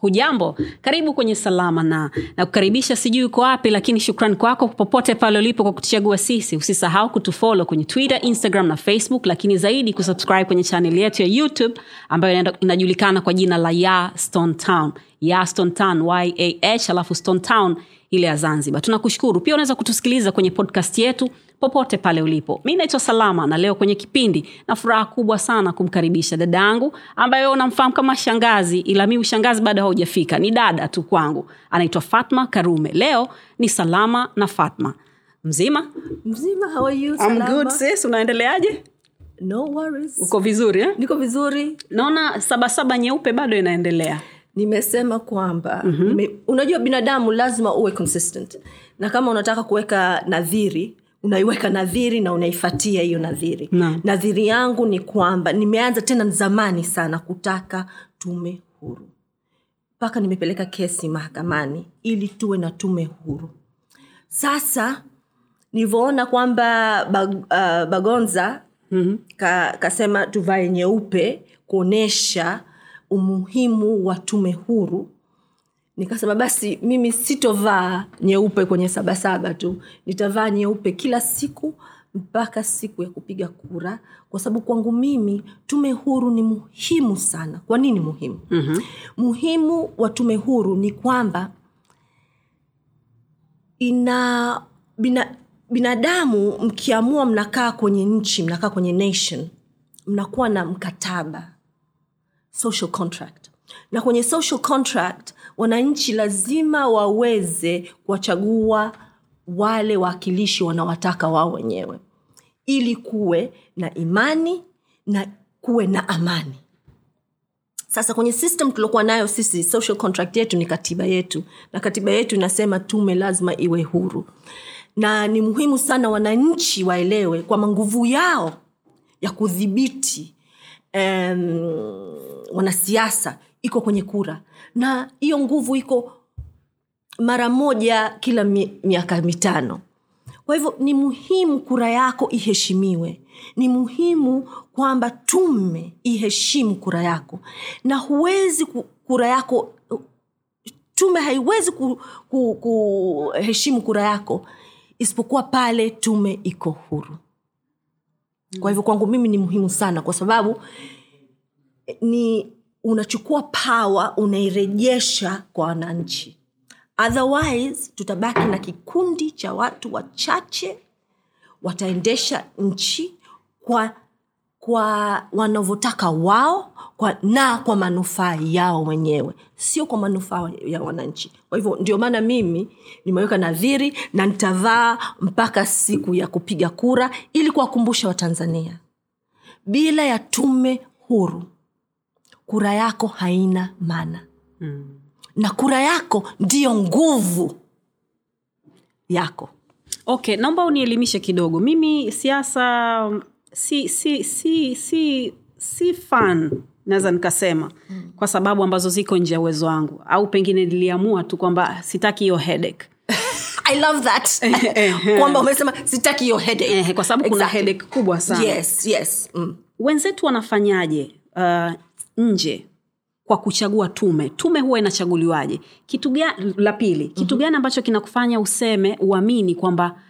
hujambo karibu kwenye salama na na sijui uko wapi lakini shukrani kwako popote pale ulipo kwa kutuchagua sisi. Usisahau kutufolo kwenye twitter instagram na facebook lakini zaidi kusubscribe kwenye chaneli yetu ya youtube ambayo inajulikana kwa jina la ya stone town. Ya stone town yah alafu stone town ile ya zanzibar. Tunakushukuru. Pia unaweza kutusikiliza kwenye podcast yetu popote pale ulipo. Mi naitwa salama na leo kwenye kipindi na furaha kubwa sana kumkaribisha dada yangu ambaye unamfahamu kama shangazi ila mi ushangazi bado haujafika. Ni dada tu kwangu. Anaitwa fatma karume. Leo ni salama na fatma. Mzima? Mzima how are you I'm good, sis. Unaendeleaje? No worries. Uko vizuri eh? niko vizuri. Naona sabasaba nyeupe bado inaendelea. Nimesema kwamba mm-hmm. nime, unajua binadamu lazima uwe consistent. Na kama unataka kuweka nadhiri unaiweka nadhiri na unaifatia hiyo nadhiri na. nadhiri yangu ni kwamba nimeanza tena zamani sana kutaka tume huru mpaka nimepeleka kesi mahakamani ili tuwe na tume huru sasa nilivyoona kwamba bag, uh, bagonza mm-hmm. ka, kasema tuvae nyeupe kuonyesha umuhimu wa tume huru nikasema basi mimi sitovaa nyeupe kwenye sabasaba tu. Nitavaa nyeupe kila siku mpaka siku ya kupiga kura. Kwa sababu kwangu mimi tume huru ni muhimu sana. Kwa nini muhimu? Mm-hmm. muhimu wa tume huru ni kwamba ina bina, binadamu mkiamua mnakaa kwenye nchi mnakaa kwenye nation mnakuwa na mkataba social contract. Na kwenye social contract wananchi lazima waweze kuwachagua wale wawakilishi wanawataka wao wenyewe. Ili kuwe na imani na kuwe na amani. Sasa kwenye system tuliokuwa nayo sisi social contract yetu ni katiba yetu. Na katiba yetu inasema tume lazima iwe huru. Na ni muhimu sana wananchi waelewe kwamba nguvu yao ya kudhibiti um, wanasiasa iko kwenye kura. Na hiyo nguvu iko mara moja kila mi, miaka mitano. Kwa hivyo ni muhimu kura yako iheshimiwe. Ni muhimu kwamba tume iheshimu kura yako. Na huwezi kura yako tume haiwezi kuheshimu ku, ku, kura yako isipokuwa pale tume iko huru. Kwa hivyo kwangu mimi ni muhimu sana kwa sababu ni unachukua pawa unairejesha kwa wananchi. Otherwise tutabaki na kikundi cha watu wachache wataendesha nchi kwa kwa wanavyotaka wao kwa, na kwa manufaa yao wenyewe. Sio kwa manufaa ya wananchi. Kwa hivyo ndio maana mimi nimeweka nadhiri na nitavaa mpaka siku ya kupiga kura ili kuwakumbusha watanzania. Bila ya tume huru kura yako haina maana. Mm. na kura yako ndiyo nguvu yako. Okay naomba unielimishe kidogo. Mimi siasa si si si si si fan naweza nikasema mm. kwa sababu ambazo ziko nje ya uwezo wangu. Au pengine niliamua tu kwamba sitaki hiyo headache. I love that. Kwamba umesema sitaki hiyo headache. Eh, kwa sababu kuna headache kubwa sana. Yes yes. Mm. wenzetu wanafanyaje? Uh, nje kwa kuchagua tume. Tume huwa inachaguliwaje? Kitu gani la pili kitu mm-hmm. gani ambacho kinakufanya useme uamini kwamba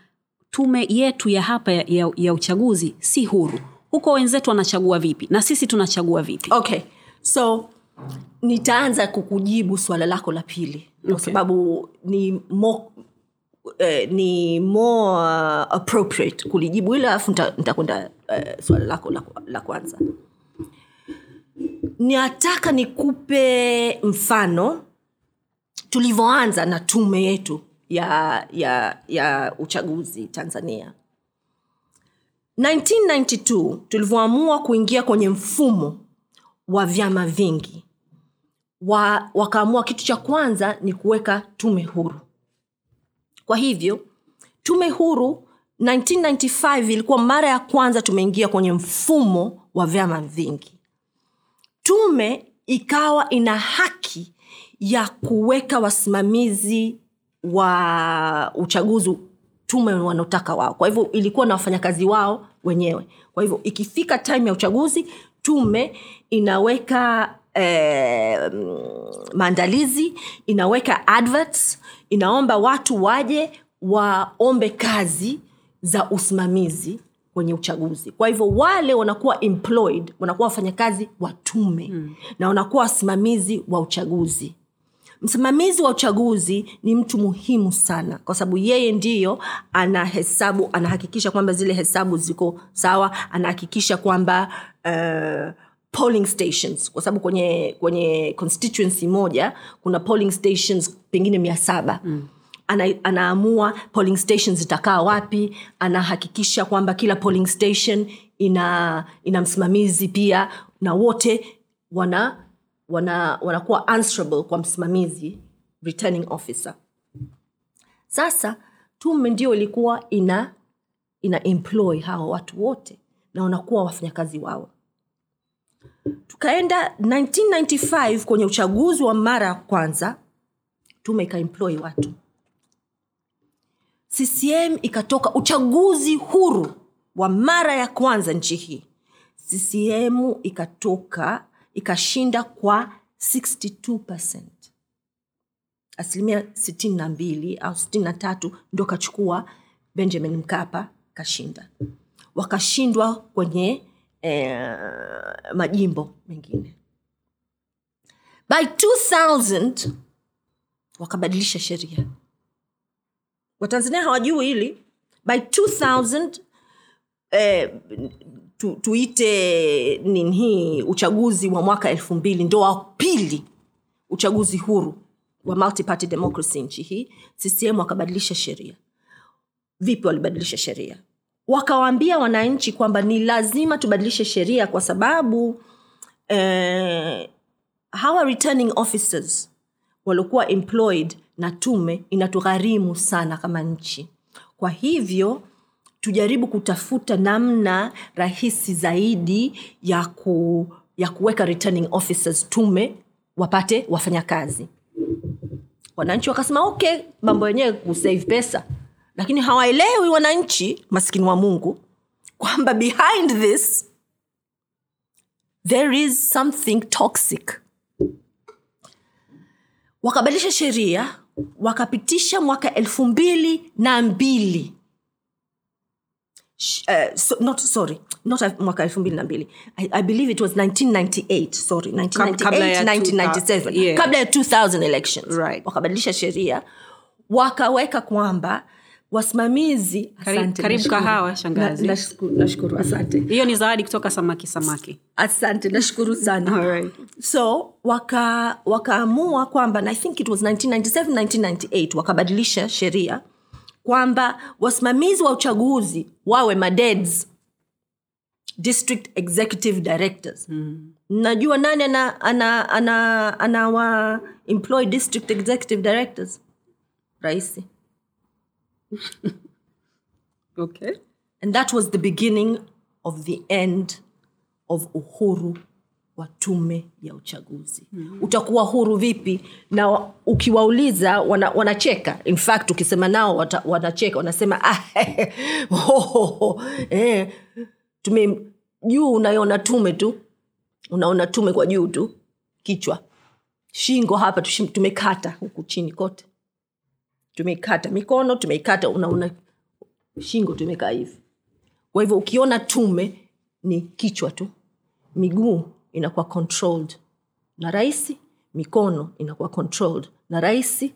tume yetu ya hapa ya, ya, ya uchaguzi si huru? Huko wenzetu wanachagua vipi? Na sisi tunachagua vipi? Okay. So nitaanza kukujibu swala lako la pili. Kwa Okay. sababu ni mo, eh, ni more uh, appropriate kulijibu ile alafu nitakwenda eh, swala lako la, la ninataka nikupe mfano. Tulivyoanza na tume yetu ya ya ya uchaguzi tanzania. 1992 tulivyoamua kuingia kwenye mfumo wa vyama vingi. Wa, wakaamua kitu cha kwanza ni kuweka tume huru. Kwa hivyo tume huru 1995 ilikuwa mara ya kwanza tumeingia kwenye mfumo wa vyama vingi tume ikawa ina haki ya kuweka wasimamizi wa uchaguzi tume wanaotaka wao. Kwa hivyo ilikuwa na wafanyakazi wao wenyewe. Kwa hivyo ikifika time ya uchaguzi tume inaweka eh, maandalizi inaweka adverts inaomba watu waje waombe kazi za usimamizi kwenye uchaguzi. Kwa hivyo wale wanakuwa employed wanakuwa wafanyakazi wa tume mm. na wanakuwa wasimamizi wa uchaguzi. Msimamizi wa uchaguzi ni mtu muhimu sana kwa sababu yeye ndiyo anahesabu anahakikisha kwamba zile hesabu ziko sawa anahakikisha kwamba uh, polling stations kwa sababu kwenye kwenye constituency moja kuna polling stations pengine mia saba. Mm ana, anaamua polling stations zitakaa wapi anahakikisha kwamba kila polling station ina ina msimamizi pia na wote wana wana wanakuwa answerable kwa msimamizi returning officer. Sasa tume ndio ilikuwa ina ina employ hawa watu wote na wanakuwa wafanyakazi wao. Tukaenda 1995 kwenye uchaguzi wa mara ya kwanza tume ikaemploy watu ccm ikatoka uchaguzi huru wa mara ya kwanza nchi hii. Ccm ikatoka ikashinda kwa 62 asilimia 62 au 63 ndo kachukua benjamin mkapa kashinda. Wakashindwa kwenye eh, majimbo mengine. By 2000 wakabadilisha sheria watanzania hawajui hili. By 2000 eh, tu, tuite nini hii uchaguzi wa mwaka elfu mbili ndo wa pili uchaguzi huru wa multiparty democracy nchi hii. Ccm wakabadilisha sheria. Vipi walibadilisha sheria? Wakawaambia wananchi kwamba ni lazima tubadilishe sheria kwa sababu eh, hawa returning officers waliokuwa employed na tume inatugharimu sana kama nchi. Kwa hivyo tujaribu kutafuta namna rahisi zaidi ya ku ya kuweka returning officers tume wapate wafanyakazi. Wananchi wakasema okay mambo yenyewe kusave pesa. Lakini hawaelewi wananchi maskini wa mungu kwamba behind this there is something toxic. Wakabadilisha sheria wakapitisha mwaka elfu mbili na mbili Uh, so, not sorry not mwaka elfu mbili na mbili I, i believe it was 1998 sorry 1998 kabla ya 1997 2000, yeah. kabla ya 2000 elections Right. wakabadilisha sheria wakaweka kwamba wasimamizi karibu nashukuru. kahawa, shangazi. Na- nashukuru nashukuru, asante hiyo ni zawadi kutoka samaki samaki asante nashukuru sana right. so waka wakaamua kwamba na i think it was 1997 1998 wakabadilisha sheria kwamba wasimamizi wa uchaguzi wawe madeds district executive directors mm. najua nani ana ana ana ana wa employ district executive directors raisi okay. and that was the beginning of the end of uhuru wa tume ya uchaguzi. Mm-hmm. utakuwa huru vipi? Na ukiwauliza wana, wanacheka. In fact ukisema nao wata, wanacheka. Wanasema ah, ho, ho, ho, eh, tume juu unaiona tume tu. Unaona tume kwa juu tu. Kichwa. Shingo hapa tumekata huku chini kote tumeikata mikono tumeikata unaona shingo tumekaa hivi. Kwa hivyo ukiona tume ni kichwa tu. Miguu inakuwa controlled na rahisi mikono inakuwa controlled na rahisi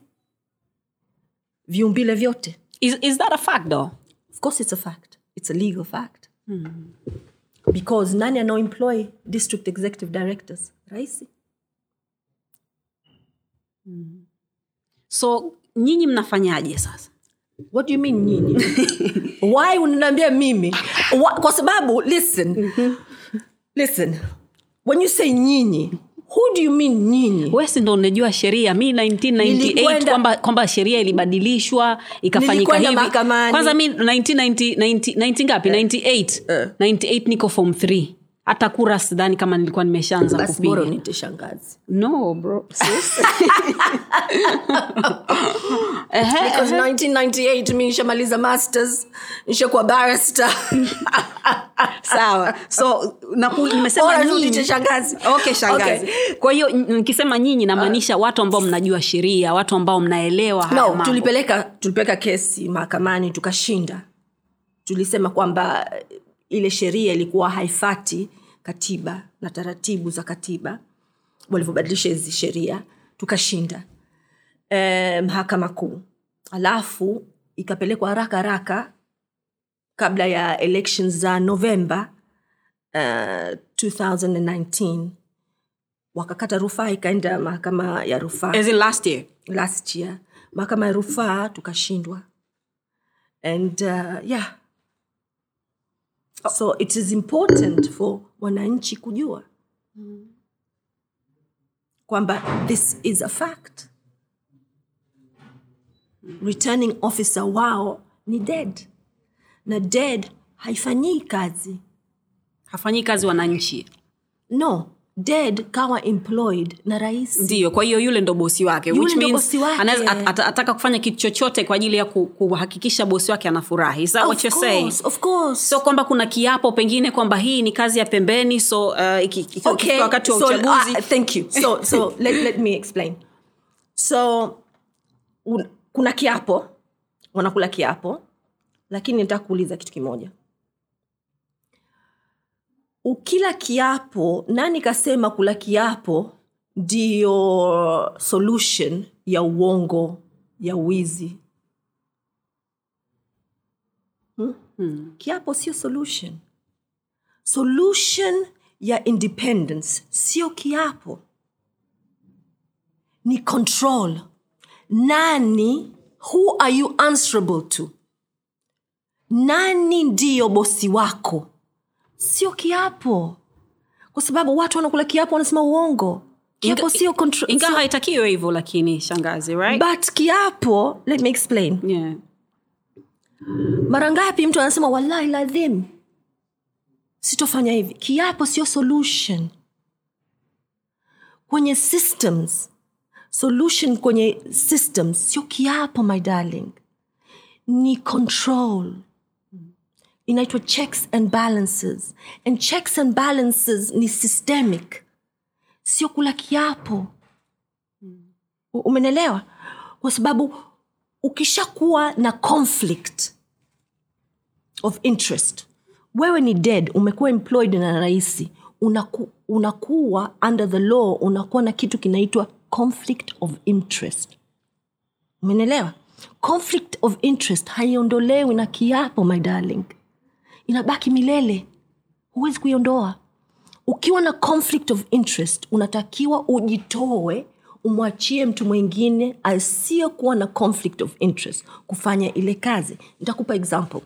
viumbile vyote. Is, is that a fact though? Of course it's a fact. It's a legal fact. Because nani anaoemploy district executive directors. Rahisi so nyinyi mnafanyaje sasa? What do you mean nyinyi? Why unaniambia mimi? Wha- kwa sababu listen. Listen. When you say nyinyi who do you mean nyinyi? Wesi ndo unajua sheria? Mi 1998 kwamba, kwamba sheria ilibadilishwa ikafanyika hivi. kwanza mi 1990 90 90 ngapi? 98 98 niko form 3 hata kura sidhani kama nilikuwa nimeshaanza basi bora kupiga unite shangazi. No bro sis. Ehe, because 1998 mi nishamaliza masters nishakuwa barrister. Sawa. So naku, nimesema Bora nyinyi. unite shangazi. Okay shangazi. Okay. kwa hiyo nikisema nyinyi namaanisha watu ambao mnajua sheria watu ambao mnaelewa no tulipeleka tulipeleka kesi mahakamani tukashinda. Tulisema kwamba ile sheria ilikuwa haifati katiba na taratibu za katiba. Walivyobadilisha hizi sheria tukashinda e, mahakama kuu. Alafu ikapelekwa haraka haraka kabla ya elections za novemba uh, 2019 wakakata rufaa ikaenda mahakama ya rufaa. Last year? Last year. Mahakama ya rufaa tukashindwa. And uh, yeah so it is important for wananchi kujua kwamba this is a fact. Returning officer wao ni dead. Na dead haifanyii kazi. Hafanyii kazi wananchi? No dead kawa employed na rais. Ndio kwa hiyo yule ndo bosi wake Yule which means anaweza at, at, ataka kufanya kitu chochote kwa ajili ya kuhakikisha bosi wake anafurahi. Is what you're saying? Of course. so kwamba kuna kiapo pengine kwamba hii ni kazi ya pembeni so uh, iki- iki- okay wakati wa so, uchaguzi. uh, thank you. So so let, let me explain. So un, kuna kiapo wanakula kiapo lakini nataka kuuliza kitu kimoja ukila kiapo nani kasema kula kiapo ndiyo solution ya uongo ya wizi? Hmm? Hmm. kiapo sio solution. Solution ya independence sio kiapo. Ni control. Nani who are you answerable to? Nani ndiyo bosi wako sio kiapo. Kwa sababu watu wanakula kiapo wanasema uongo. Kiapo sio control- ingawa haitakiwe hivyo lakini shangazi right? But kiapo let me explain. Yeah. mara ngapi mtu anasema wallahi ladhim sitofanya hivi. Kiapo sio solution. Kwenye systems solution kwenye systems sio kiapo my darling. Ni control inaitwa checks and balances. And checks and balances ni systemic. Sio kula kiapo. Umenelewa kwa sababu ukishakuwa na conflict of interest wewe ni dead umekuwa employed na rahisi unaku, unakuwa under the law unakuwa na kitu kinaitwa conflict of interest. Umenelewa conflict of interest haiondolewi na kiapo my darling inabaki milele. Huwezi kuiondoa. Ukiwa na conflict of interest unatakiwa ujitoe umwachie mtu mwingine asiyekuwa na conflict of interest kufanya ile kazi. Nitakupa example.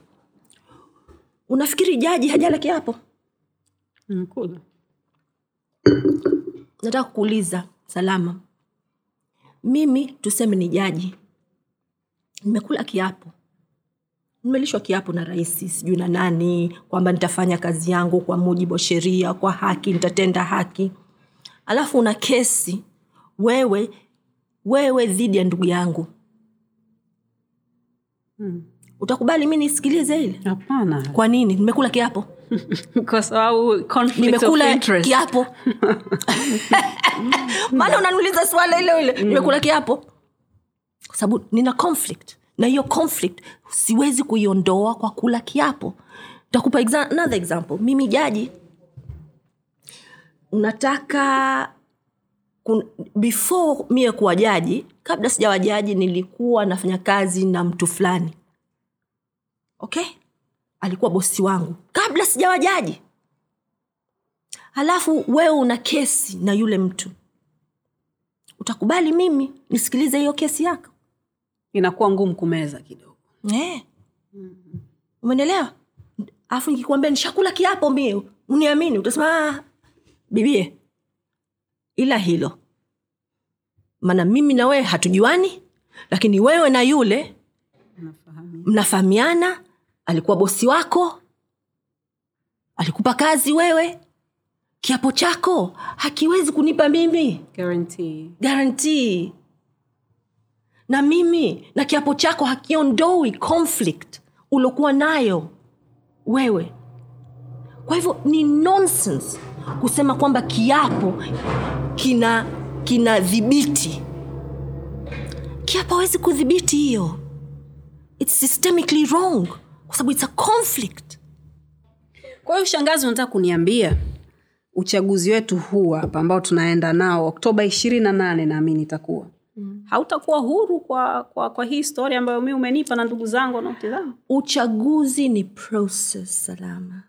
Unafikiri jaji hajala kiapo nataka kuuliza salama. Mimi tuseme ni jaji. Nimekula kiapo nimelishwa kiapo na rais sijui na nani kwamba nitafanya kazi yangu kwa mujibu wa sheria kwa haki nitatenda haki. Alafu una kesi wewe wewe dhidi ya ndugu yangu. Hmm. utakubali mi nisikilize ile? Hapana. Kwa nini? Nimekula kiapo. Kwa sababu nimekula kiapo. Maana unaniuliza swala ile. Ile nimekula kiapo. Kwa sababu nina conflict na hiyo conflict siwezi kuiondoa kwa kula kiapo. Takupa exa- another example. Mimi jaji unataka kun, before mie kuwa jaji kabla sijawa jaji nilikuwa nafanya kazi na mtu fulani. Okay? Alikuwa bosi wangu. Kabla sijawa jaji. Halafu wewe una kesi na yule mtu. Utakubali mimi nisikilize hiyo kesi yako inakuwa ngumu kumeza kidogo. Eh. umenelewa alafu nikikuambia nishakula kiapo mie uniamini utasema "Ah, bibie. Ila hilo. Maana mimi na wewe hatujuani lakini wewe na yule mnafahamiana alikuwa bosi wako alikupa kazi wewe kiapo chako hakiwezi kunipa mimi. Guarantee. Na mimi na kiapo chako hakiondoi conflict uliokuwa nayo wewe. Kwa hivyo ni nonsense kusema kwamba kiapo kina kina dhibiti. Kiapo hawezi kudhibiti hiyo. Its systemically wrong kwa sababu its a conflict. Kwa hiyo shangazi unataka kuniambia uchaguzi wetu huu hapa ambao tunaenda nao oktoba ishirini na nane naamini itakuwa mm. hautakuwa huru kwa, kwa, kwa hii historia ambayo mi umenipa na ndugu zangu wanaotizama. Uchaguzi ni process salama.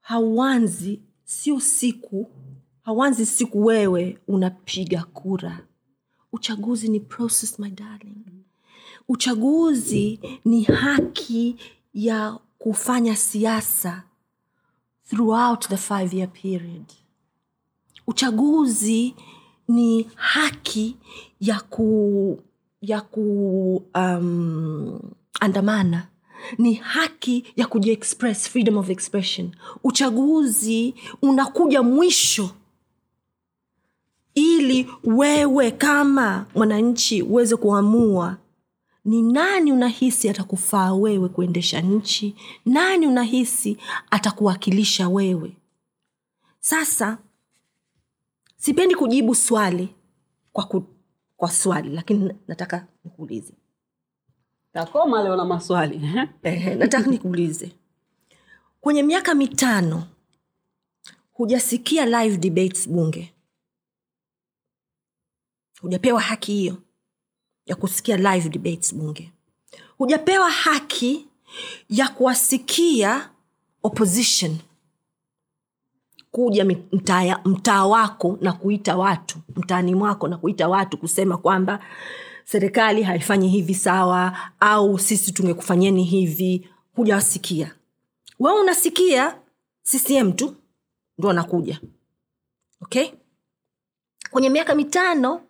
Hauanzi sio siku hauanzi siku wewe unapiga kura. Uchaguzi ni process my darling. Uchaguzi ni haki ya kufanya siasa throughout the five year period. Uchaguzi ni haki ya ku ya ku um, ni haki ya kujiexpress freedom of expression. Uchaguzi unakuja mwisho. Ili wewe kama mwananchi uweze kuamua ni nani unahisi atakufaa wewe kuendesha nchi nani unahisi atakuwakilisha wewe. Sasa sipendi kujibu swali kwa, ku, kwa swali lakini nataka nikuulize. Takoma leo na maswali. Eh? Nataka nikuulize. Kwenye miaka mitano hujasikia live debates bunge? Hujapewa haki hiyo ya kusikia live debates bunge? Hujapewa haki ya kuwasikia opposition kuja mtaa mta wako na kuita watu mtaani mwako na kuita watu kusema kwamba serikali haifanyi hivi sawa au sisi tungekufanyeni hivi hujawasikia we unasikia ccm tu ndo anakuja okay? Kwenye miaka mitano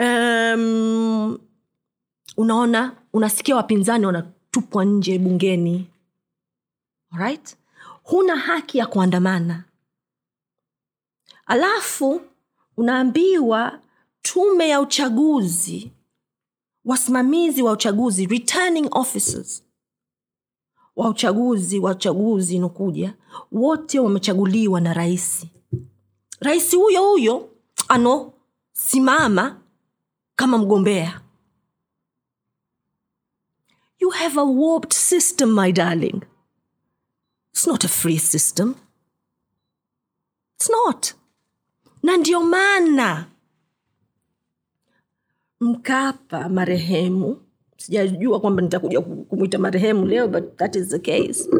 um, unaona unasikia wapinzani wanatupwa nje bungeni. Right huna haki ya kuandamana. Alafu unaambiwa tume ya uchaguzi wasimamizi wa uchaguzi returning officers wa uchaguzi wa uchaguzi inakuja wote wamechaguliwa na rais. Rais huyo huyo anosimama kama mgombea. You have a warped system my darling it's not a free system. It's not. Na ndio maana mkapa marehemu sijajua kwamba nitakuja ku- kumwita marehemu leo but that is the case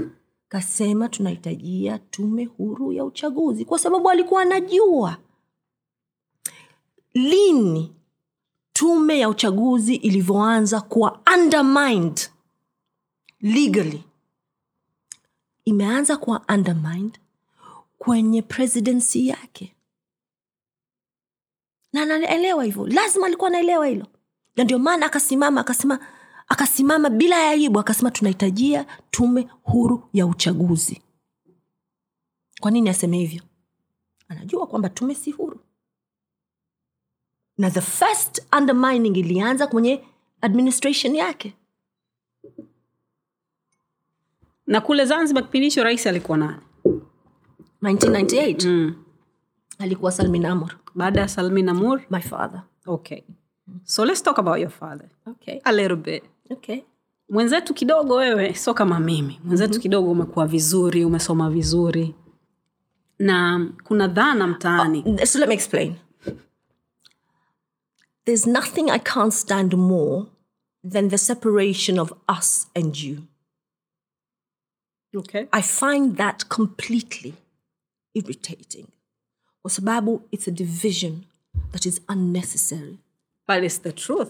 kasema tunahitajia tume huru ya uchaguzi kwa sababu alikuwa anajua lini tume ya uchaguzi ilivyoanza kuwa undermined legally imeanza kuwa undermined kwenye presidency yake. Na anaelewa hivyo. Lazima alikuwa anaelewa hilo. Na ndio maana akasimama akasema akasimama bila ya aibu akasema tunahitajia tume huru ya uchaguzi. Kwa nini aseme hivyo? Anajua kwamba tume si huru. Na the first undermining ilianza kwenye administration yake na kule zanzibar kipindi hicho rais alikuwa nani? 1998 mm. alikuwa salmin amur. Baada ya salmin amur? My father. Okay. So let's talk about your father. Okay. A little bit. Okay. Mwenzetu kidogo wewe sio kama mimi. Mwenzetu mm-hmm. kidogo umekuwa vizuri umesoma vizuri. Na kuna dhana mtaani. So let me explain. There's nothing i can't stand more than the separation of us and you okay. i find that completely irritating. Kwa sababu it's a division that is unnecessary. But it's the truth.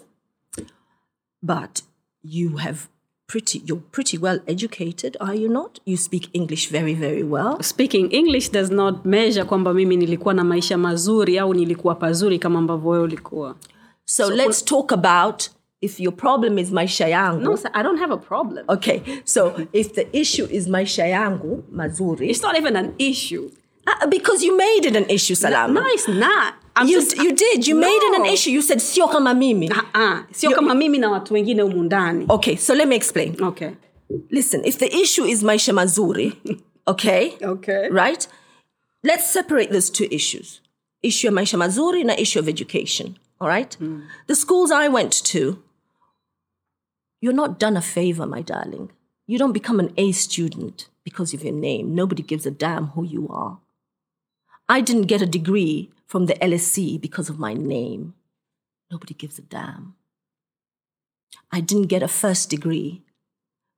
But you have pretty you're pretty well educated are you not? You speak english very very well. Speaking english does not measure kwamba mimi nilikuwa na maisha mazuri au nilikuwa pazuri kama ambavyo wewe ulikuwa. So, let's talk about if your problem is maisha yangu no sir, i don't have a problem. Okay so if the issue is maisha yangu mazuri. It's not even an issue. Uh, because you made it an issue salama. no it's not. I'm you, just, you did. You made it an issue. You said sio kama mimi. Ah, sio kama mimi na watu wengine humu ndani. Okay so let me explain. Okay. Listen if the issue is maisha mazuri okay okay. right let's separate those two issues. Issue ya maisha mazuri na issue of education all right? The schools i went to you're not done a favor my darling. You don't become an a student because of your name. Nobody gives a damn who you are. I didn't get a degree from the lsc because of my name. Nobody gives a damn. I didn't get a first degree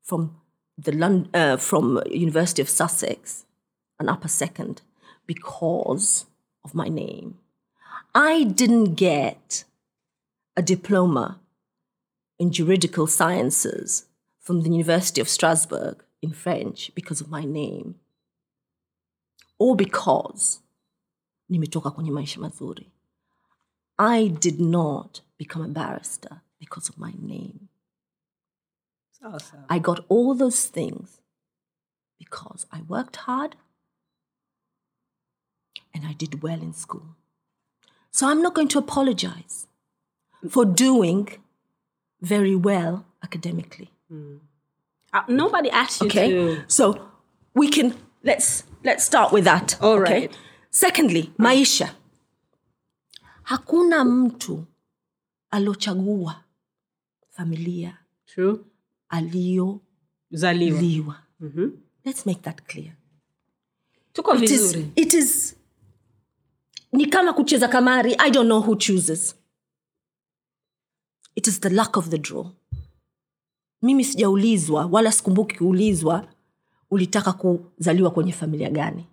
from the uh, from University of Sussex, an upper second, because of my name. I didn't get a diploma in juridical sciences from the University of Strasbourg in French because of my name, or because nimetoka kwenye maisha mazuri. I did not become a barrister because of my name. I got all those things because I worked hard and I did well in school. So I'm not going to apologize for doing very well academically. Uh, nobody asked you Okay? to So we can let's let's start with that. All okay? right. Secondly, maisha. Hakuna mtu alochagua familia true aliyoliwa. zaliwa Let's make that clear. tuko It is, it is ni kama kucheza kamari i don't know who chooses it is the luck of the draw mimi sijaulizwa wala sikumbuki kuulizwa ulitaka kuzaliwa kwenye familia gani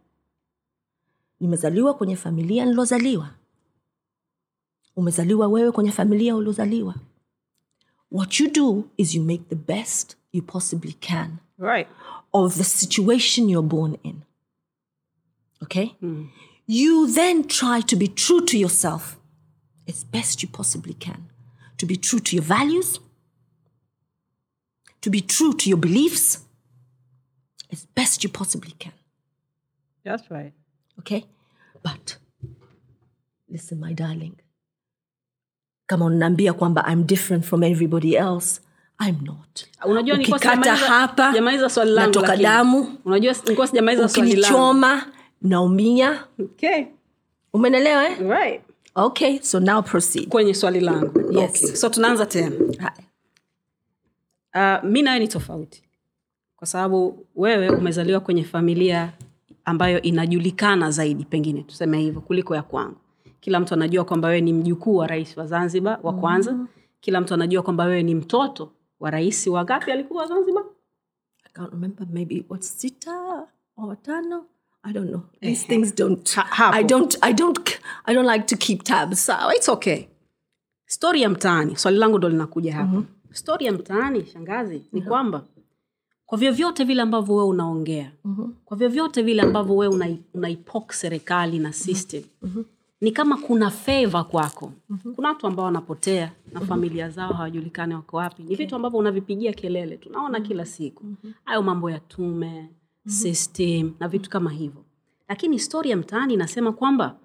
nimezaliwa kwenye familia nilozaliwa umezaliwa wewe kwenye familia uliozaliwa what you do is you make the best you possibly can right of the situation you're born in. Okay? Hmm. You then try to be true to yourself as best you possibly can. To be true to your values, to be true to your beliefs as best you possibly can. that's right Okay? But listen, my darling. Kama unaniambia kwamba I'm different from everybody else, I'm not. unajua sijamaliza- hapa, sijamaliza swali langu natoka damu. unajua nilikuwa sijamaliza swali langu ukinichoma naumia okay umenelewa eh? right okay so now proceed. Kwenye swali langu. Yes. okay. so tunaanza tena. Uh, mi nawe ni tofauti. Kwa sababu wewe umezaliwa kwenye familia ambayo inajulikana zaidi pengine tuseme hivyo kuliko ya kwangu. Kila mtu anajua kwamba wewe ni mjukuu wa rais wa zanzibar wa kwanza. Mm-hmm. kila mtu anajua kwamba wewe ni mtoto wa rais wa gapi alikuwa zanzibar? I can't remember maybe what sita or tano I don't know these things don't Ha- hapo. I don't I don't I don't like to keep tabs So its okay stori ya mtaani swali langu ndo linakuja hapa mm-hmm. stori ya mtaani shangazi ni kwamba kwa vyovyote vile ambavyo wewe unaongea mm-hmm. kwa vyovyote vile ambavyo wewe una, unaipok serikali na system mm-hmm. ni kama kuna feva kwako mm-hmm. kuna watu ambao wanapotea na mm-hmm. familia zao hawajulikani wako wapi ni vitu ambavyo unavipigia kelele tunaona kila siku hayo mambo ya tume. System na vitu kama hivyo. Lakini historia ya mtaani inasema kwamba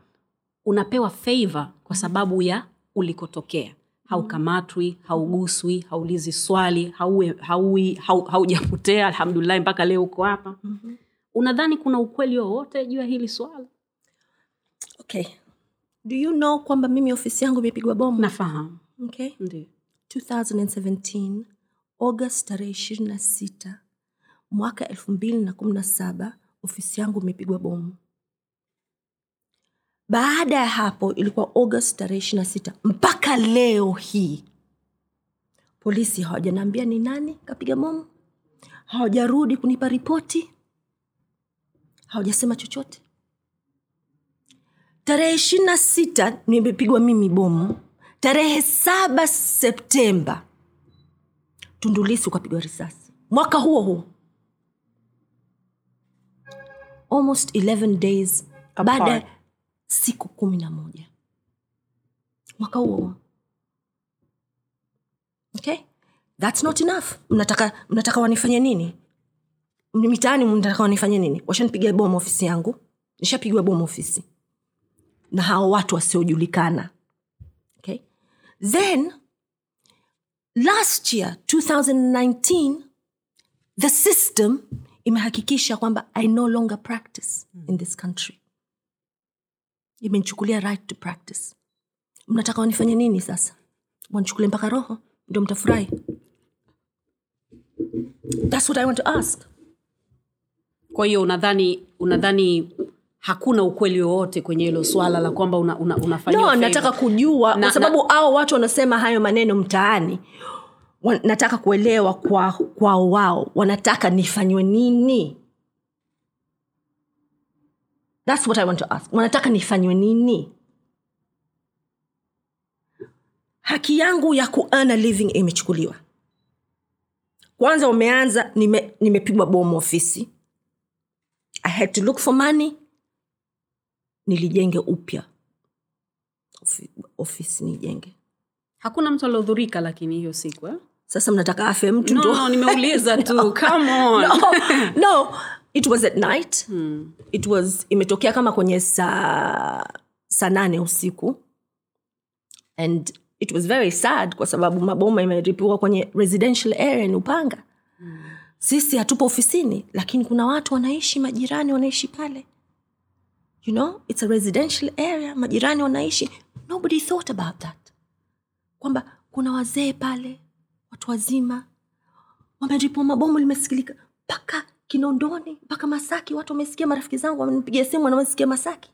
unapewa favor kwa sababu ya ulikotokea. Haukamatwi hauguswi haulizi swali hau- haujapotea alhamdulillahi mpaka leo uko hapa. Mm-hmm. unadhani kuna ukweli wowote juu ya hili swala? Okay. Do you know kwamba mimi ofisi yangu imepigwa bomu? Nafahamu. Okay. Ndio. 2017 august tarehe ishirini na sita mwaka elfu mbili na kumi na saba ofisi yangu imepigwa bomu. Baada ya hapo ilikuwa agost tarehe ishiri na sita mpaka leo hii. Polisi hawajaniambia ni nani kapiga bomu hawajarudi kunipa ripoti hawajasema chochote. Tarehe ishiri na sita nimepigwa mimi bomu. Tarehe saba septemba tundulisi ukapigwa risasi. Mwaka huo huo almost 11 days baada ya siku kumi na moja. Mwaka huo huo. Okay? Thats not enough. Mnataka mnataka wanifanye nini? Mitaani mnataka wanifanye nini? Washanipiga bomu ofisi yangu. Nishapigwa bomu ofisi. Na hao watu wasiojulikana. Okay? Then last year 2019 the system imehakikisha kwamba i no longer practice in this country. Imenichukulia right to practice. Mnataka wanifanye nini sasa? Wanichukulie mpaka roho ndio mtafurahi? Thats what i want to ask. Kwa hiyo unadhani unadhani hakuna ukweli wowote kwenye hilo swala la kwamba una, una, unafanya no nataka kujua Na- kwa sababu au watu wanasema hayo maneno mtaani nataka kuelewa kwa kwao wao. Wanataka nifanywe nini? Thats what i want to ask. Wanataka nifanywe nini? Haki yangu ya kuana living imechukuliwa. Kwanza umeanza nime- nimepigwa bomu ofisi. I had to look for money. Nilijenge upya. Ofi- ofisi nijenge. Hakuna mtu aliodhurika lakini hiyo siku eh? Sasa mnataka afe mtu no, no, nimeuliza tu. Come on. No, no. It was at night. It was imetokea kama kwenye saa saa nane usiku. And it was very sad kwa sababu maboma imeripiwa kwenye residential area ni upanga. Sisi hatupo ofisini lakini kuna watu wanaishi majirani wanaishi pale. You know it's a residential area majirani wanaishi. Nobody thought about that. Kwamba kuna wazee pale watu wazima. Wameripua mabomu limesikilika mpaka kinondoni mpaka masaki. Watu wamesikia marafiki zangu wamenipigia simu wanaosikia masaki.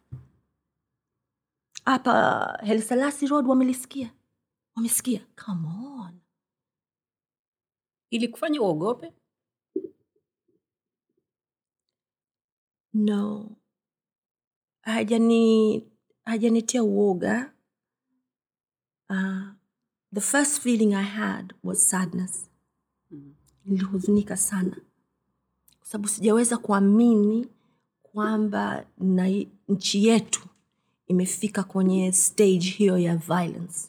Hapa helsalasi road wamelisikia. Wamesikia come on. Ili kufanya uogope? No. Hajani hajanitia uoga. Uh, the first feeling i had was sadness. Nilihuzunika sana. Kwa sababu sijaweza kuamini kwamba na nchi yetu imefika kwenye stage hiyo ya violence.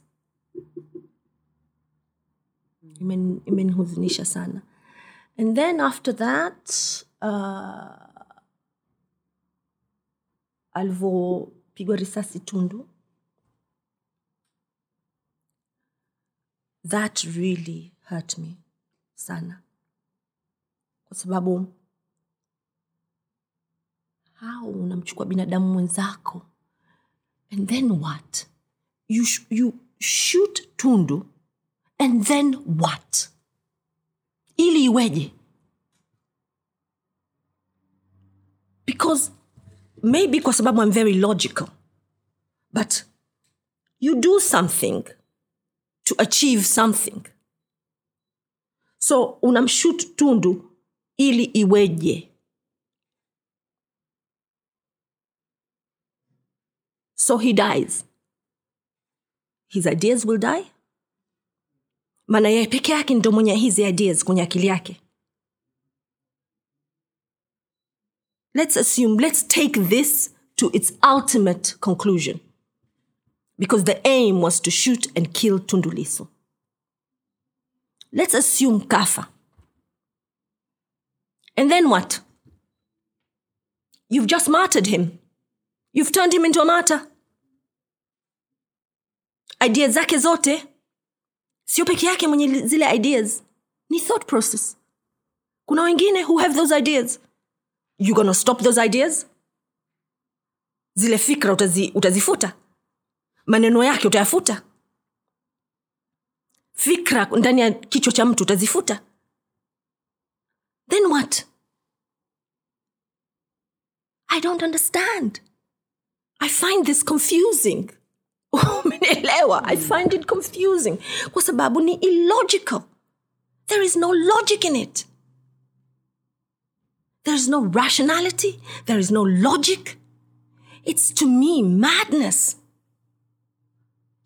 Imen- imenihuzunisha sana. And then after that uh, alivyopigwa risasi tundu that really hurt me sana. Kwa sababu how unamchukua binadamu mwenzako? And then what? You, sh- you shoot tundu and then what? Ili iweje? Because maybe kwa sababu i'm very logical but you do something to achieve something. So unamshut tundu ili iweje? So he dies. His ideas will die? Maana yeye peke yake ndo mwenye hizi ideas kwenye akili yake. Let's assume let's take this to its ultimate conclusion because the aim was to shoot and kill tunduliso. Let's assume kafa. And then what? You've just martyred him. You've turned him into a martyr. Idea zake zote? Sio peke yake mwenye zile ideas. Ni thought process. Kuna wengine who have those ideas. You gonna stop those ideas? Zile fikra utazi, utazifuta maneno yake utayafuta. Fikra ndani ya kichwa cha mtu utazifuta. Then what? I don't understand. I find this confusing. Umenielewa? I find it confusing. Kwa sababu ni illogical. There is no logic in it. There is no rationality. There is no logic. It's to me madness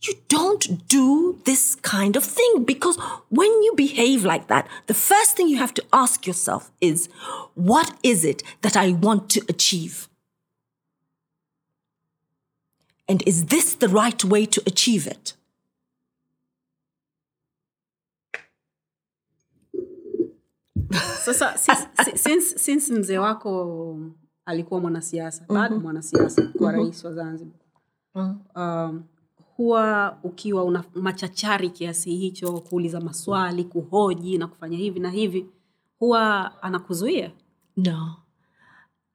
you don't do this kind of thing because when you behave like that, the first thing you have to ask yourself is, what is it that I want to achieve? And is this the right way to achieve it? sasa since, since, since mzee wako alikuwa mwanasiasa bado mm-hmm. mwanasiasa kuwa mm-hmm. rais wa zanzibar mm-hmm. um, huwa ukiwa una machachari kiasi hicho kuuliza maswali kuhoji na kufanya hivi na hivi huwa anakuzuia No.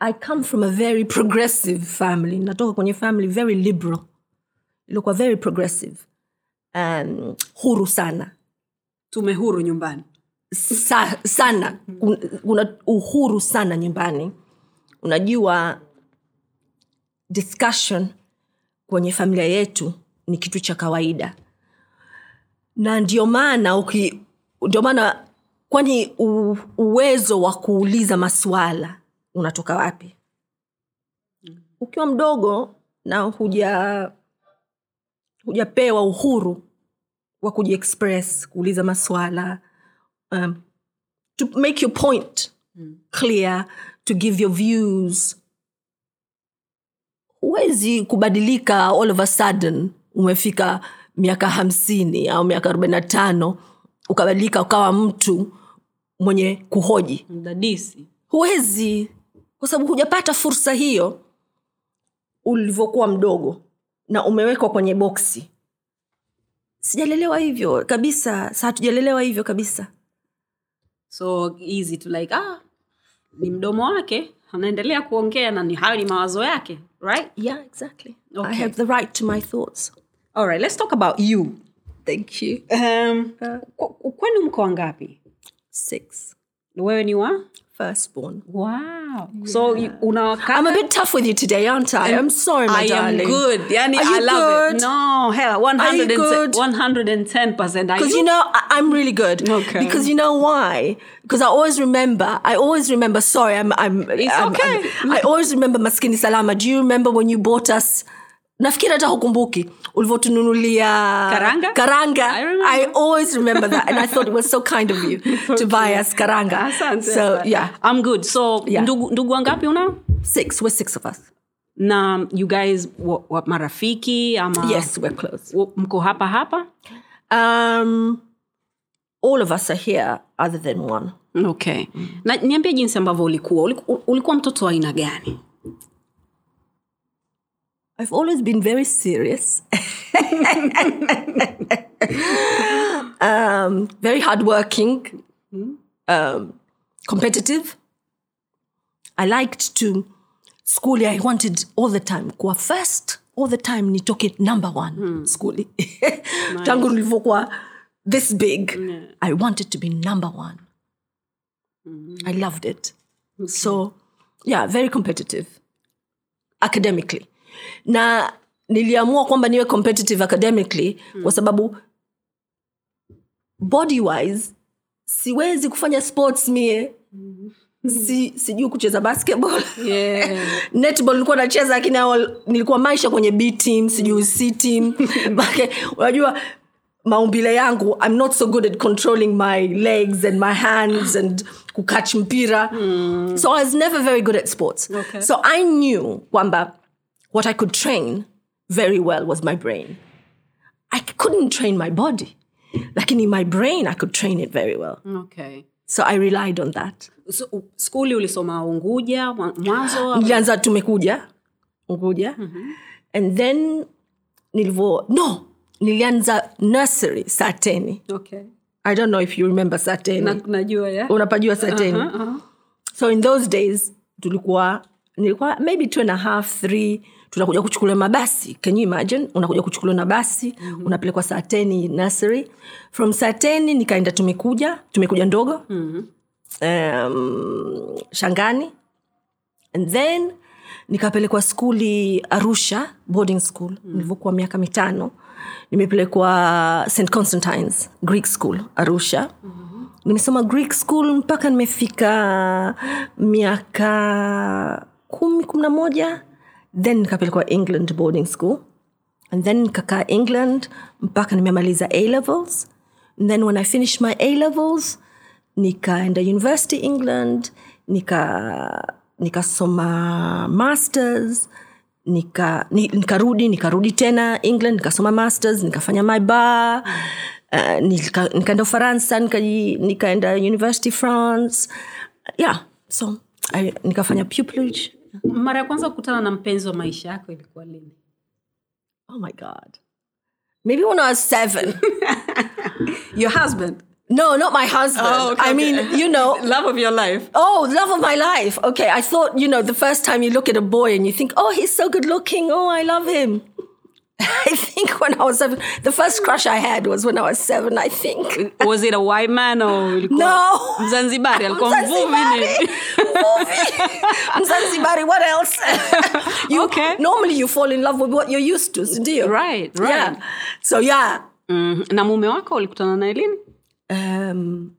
I come from a very progressive family. Natoka kwenye family very liberal. Ilikuwa very progressive. Um, huru sana. tume huru nyumbani Sa, sana. Kuna uhuru sana nyumbani. Unajua discussion kwenye familia yetu ni kitu cha kawaida. Na ndio maana ndio maana kwani u, uwezo wa kuuliza maswala unatoka wapi? Ukiwa mdogo na huja hujapewa uhuru wa kujiexpress kuuliza maswala um, to make your point clear to give your views. Huwezi kubadilika all of a sudden umefika miaka hamsini au miaka arobaini na tano ukabadilika ukawa mtu mwenye kuhoji. Mdadisi. Huwezi kwa sababu hujapata fursa hiyo ulivyokuwa mdogo na umewekwa kwenye boksi. Sijalelewa hivyo kabisa sa hatujalelewa hivyo kabisa. So easy to like ah ni mdomo wake anaendelea kuongea na ni hayo ni mawazo yake right? Yeah exactly. Okay. i have the right to my thoughts alright let's talk about you thank you um, ku- kwenu mko wangapi six wewe ni wa firstborn wow so you- unawakaa i'm a bit tough with you today aren't i i'm sorry my I am darling good. Yani, Are you I love it. good? No, hell, 110, good? 110%. Because you? you know, I- I'm really good. Okay. Because you know why? Because I always remember. I always remember. Sorry, I'm. I'm. It's I'm- okay. I'm- I always remember maskini salama. Do you remember when you bought us? Nafikiri hata hukumbuki ulivyotununulia Karanga? karanga I remember. I always remember that and i thought it was so kind of you to buy us karanga Asante. so yeah I'm good. So, Yeah. ndugu, ndugu wangapi una? six we're six of us Na you guys wa, wa marafiki ama yes we're close wa- mko hapa hapa? um all of us are here other than one Okay. Na niambie jinsi ambavyo ulikuwa. Ulikuwa mtoto wa aina gani? I've always been very serious. um, very hardworking, um, competitive. I liked to school. I wanted all the time. Kuwa first all the time nitoke number one skuli tangu nilivyokuwa this big i wanted to be number one. I loved it. So yeah very competitive academically na niliamua kwamba niwe competitive academically mm. kwa sababu body wise siwezi kufanya sports mie. Si, sijui kucheza basketball. Yeah. netball nilikuwa nacheza lakini nilikuwa maisha kwenye b team sijui c team. Maana, unajua maumbile yangu i'm not so good at controlling my legs and my hands and kukach mpira. So i was never very good at sports. Okay. so i knew kwamba what i could train very well was my brain. I couldn't train my body. Like in my brain i could train it very well. Okay. so i relied on that. So, skuli ulisoma unguja mwanzo? Nilianza tumekuja. Unguja. Mm-hmm. And then nilivyo no nilianza nursery sateni. Okay. i don't know if you remember sateni. Na, najua ya unapajua uh-huh, sateni? Uh-huh. so in those days tulikuwa nilikuwa maybe two and a half three tunakuja kuchukuliwa mabasi can you imagine unakuja kuchukuliwa na basi mm-hmm. unapelekwa sateni nursery from sateni nikaenda tumekuja tumekuja ndogo mm-hmm. um, shangani and then nikapelekwa skuli arusha boarding school mm. nilivyokuwa miaka mitano nimepelekwa st constantines greek school arusha mm-hmm. nimesoma greek school mpaka nimefika miaka kumi kumi na moja then nikapelekwa england boarding school. And then nikakaa england mpaka nimemaliza a levels. And then when i finish my a levels nikaenda university england nika nikasoma masters nika ni- nikarudi tena england nikasoma masters nikafanya my bar uh, nika- nikaenda ufaransa nikaji- nikaenda university france. Yeah so nikafanya pupillage mara ya kwanza kukutana na mpenzi wa maisha yako ilikuwa lini? Oh my god. Maybe when i was seven. Your husband? No not my husband. Oh, i mean you know. Love of your life. Oh, love of my life. Okay, I thought, you know, the first time you look at a boy and you think, oh, he's so good looking. Oh, I love him. I think when I was seven, the first crush I had was when I was seven, I think. was it a white man or No. mzanzibari alikuwa mvuvi Mzanzibari. what else? you, Okay. Normally you fall in love with what you're used to, do you? Right, right. Yeah. So, yeah. mm, na mume wako ulikutana naye lini Um,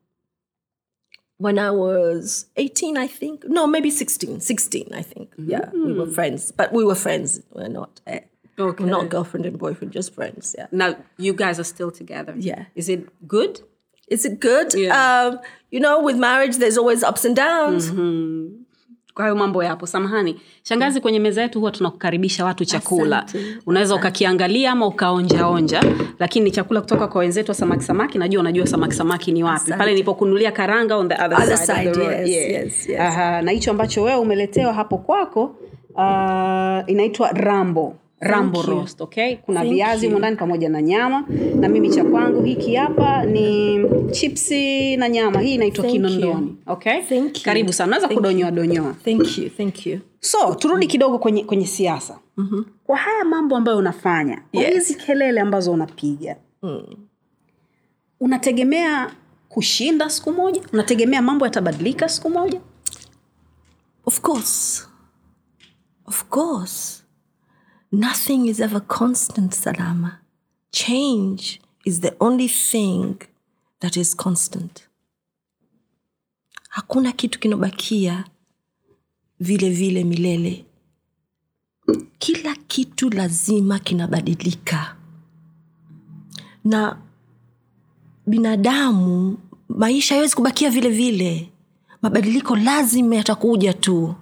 when I was 18, I think. No, maybe 16. 16, I think. Yeah, we were friends. But we were friends. We're not, uh, Okay. not girlfriend and boyfriend, just friends. Yeah. now you guys are still together Yeah. is it good Is it good? Yeah. Um, you know, with marriage, there's always ups and downs. Hmm. Kwa hiyo mambo yapo samahani shangazi kwenye meza yetu huwa tunakukaribisha watu chakula unaweza ukakiangalia ama ukaonjaonja lakini ni chakula kutoka kwa wenzetu wa samaki samaki najua unajua samaki samaki ni wapi Asante. pale nilipokunulia karanga on the other, Other side, of side, the road. yes, Yeah. yes, yes. Aha, na hicho ambacho wewe umeletewa hapo kwako uh, inaitwa rambo rambo roast okay? Kuna Thank viazi humo ndani pamoja na nyama. Na mimi cha kwangu hiki hapa ni chipsi na nyama. Hii inaitwa kinondoni okay? Thank karibu sana. Naweza kudonyoa donyoa. Thank you. Thank you. so turudi kidogo kwenye kwenye siasa. Mm-hmm. kwa haya mambo ambayo unafanya kwa Yes. hizi kelele ambazo unapiga unategemea kushinda siku moja? Unategemea mambo yatabadilika siku moja? Of course. Of course. Nothing is ever constant, Salama. Change is the only thing that is constant. Hakuna kitu kinobakia vile vile milele. Kila kitu lazima kinabadilika. Na binadamu maisha haiwezi kubakia vile vile mabadiliko lazima yatakuja tu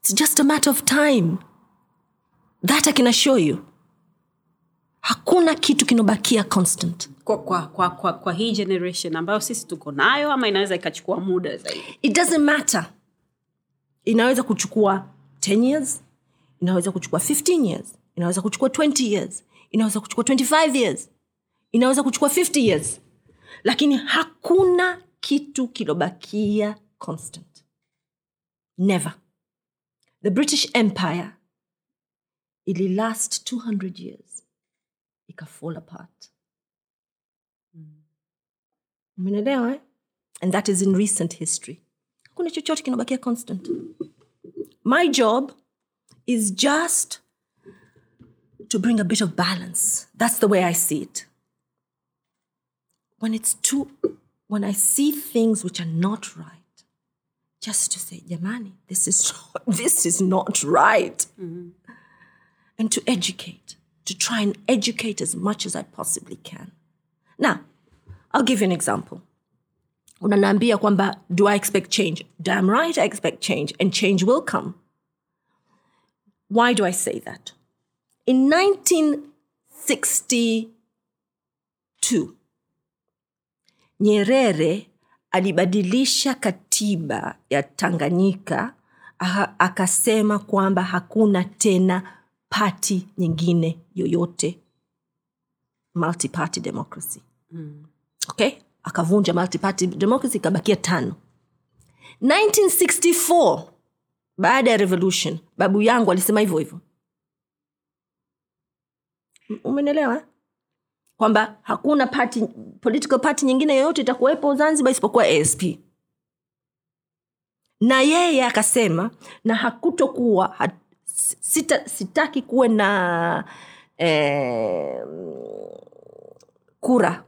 its just a matter of time that i can assure you hakuna kitu kinobakia constant. Kwa, kwa, kwa, kwa, kwa hii generation ambayo sisi tuko nayo ama inaweza ikachukua muda zaidi? It doesn't matter. Inaweza kuchukua 10 years inaweza kuchukua 15 years inaweza kuchukua 20 years inaweza kuchukua 25 years inaweza kuchukua 50 years. Lakini hakuna kitu kilobakia constant. Never. The british empire ili last 200 years. Ikafall apart. Umenelewa eh? and that is in recent history. Hakuna chochote kinabakia constant. My job is just to bring a bit of balance. That's the way i see it. When it's too when i see things which are not right just to say jamani this is this is not right and to educate to try and educate as much as i possibly can. Now i'll give you an example. Unaniambia kwamba do i expect change? Damn right i expect change and change will come. Why do i say that? In 1962 nyerere alibadilisha katiba ya tanganyika akasema kwamba hakuna tena pati nyingine yoyote. Multiparty democracy. Mm. okay? Akavunja multi-party democracy ikabakia tano. 1964 baada ya revolution babu yangu alisema hivyo hivyo. Umenelewa kwamba hakuna party, political party nyingine yoyote itakuwepo zanzibar isipokuwa asp na yeye akasema na hakutokuwa hat, sita, sitaki kuwe na eh, kura.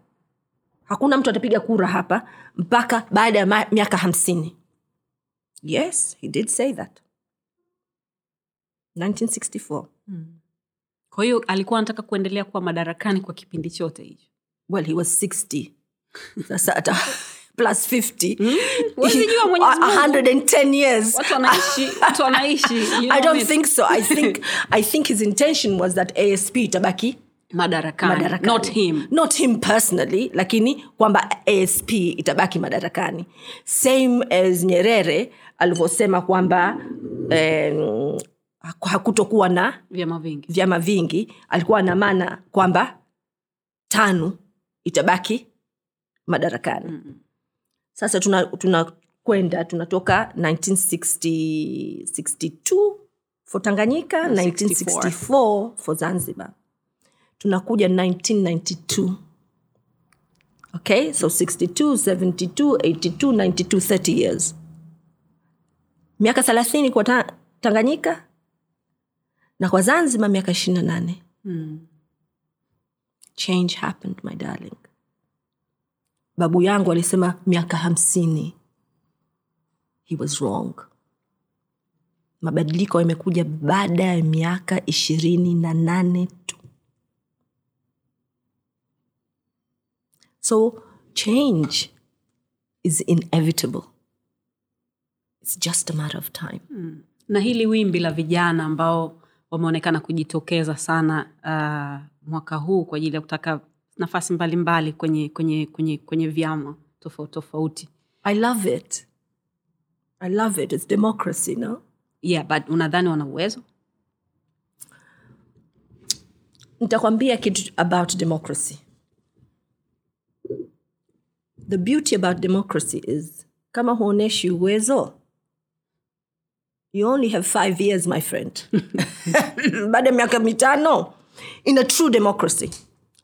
Hakuna mtu atapiga kura hapa mpaka baada ya miaka hamsini. Yes he did say that. 1964 kwa hiyo alikuwa anataka kuendelea kuwa madarakani kwa kipindi chote hicho? Well he was 60 sasa plus 50 Huwezi jua Mwenyezi Mungu. 110 years. Watu wanaishi watu wanaishi you know i don't think so. I think i think his intention was that asp itabaki madarakani. madarakani. Not him. Not him personally lakini kwamba asp itabaki madarakani. Same as nyerere alivyosema kwamba um, hakutokuwa na vyama vingi. vyama vingi. Alikuwa na maana kwamba tano itabaki madarakani. Mm. Sasa tunakwenda tuna tunatoka 1962 for tanganyika 1964 for zanzibar. Tunakuja 1992 okay so 62 72 82 92 30 years. Miaka thelathini kwa ta- tanganyika na kwa zanzibar miaka ishiri na nane. Change happened my darling babu yangu alisema miaka hamsini. He was wrong. Mabadiliko yamekuja baada ya miaka ishirini na nane tu. So change is inevitable. It's just a matter of time. Na hili wimbi la vijana ambao wameonekana kujitokeza sana uh, mwaka huu kwa ajili ya kutaka nafasi mbalimbali kwenye kwenye kwenye kwenye vyama tofauti tofauti. I love it. I love it. It's democracy no? Yeah but unadhani wana uwezo? Nitakwambia kitu about democracy. The beauty about democracy is kama huoneshi uwezo you only have five years my friend. Baada ya miaka mitano in a true democracy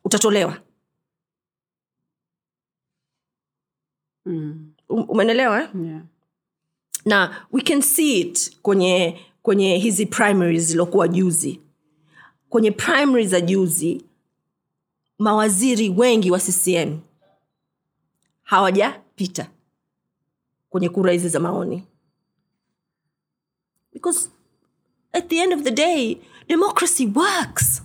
utatolewa mm. Um- umenelewa eh? yeah. na we can see it kwenye kwenye hizi primaries ziliokuwa juzi kwenye primary za juzi mawaziri wengi wa ccm hawajapita kwenye kura hizi za maoni because at the end of the day democracy works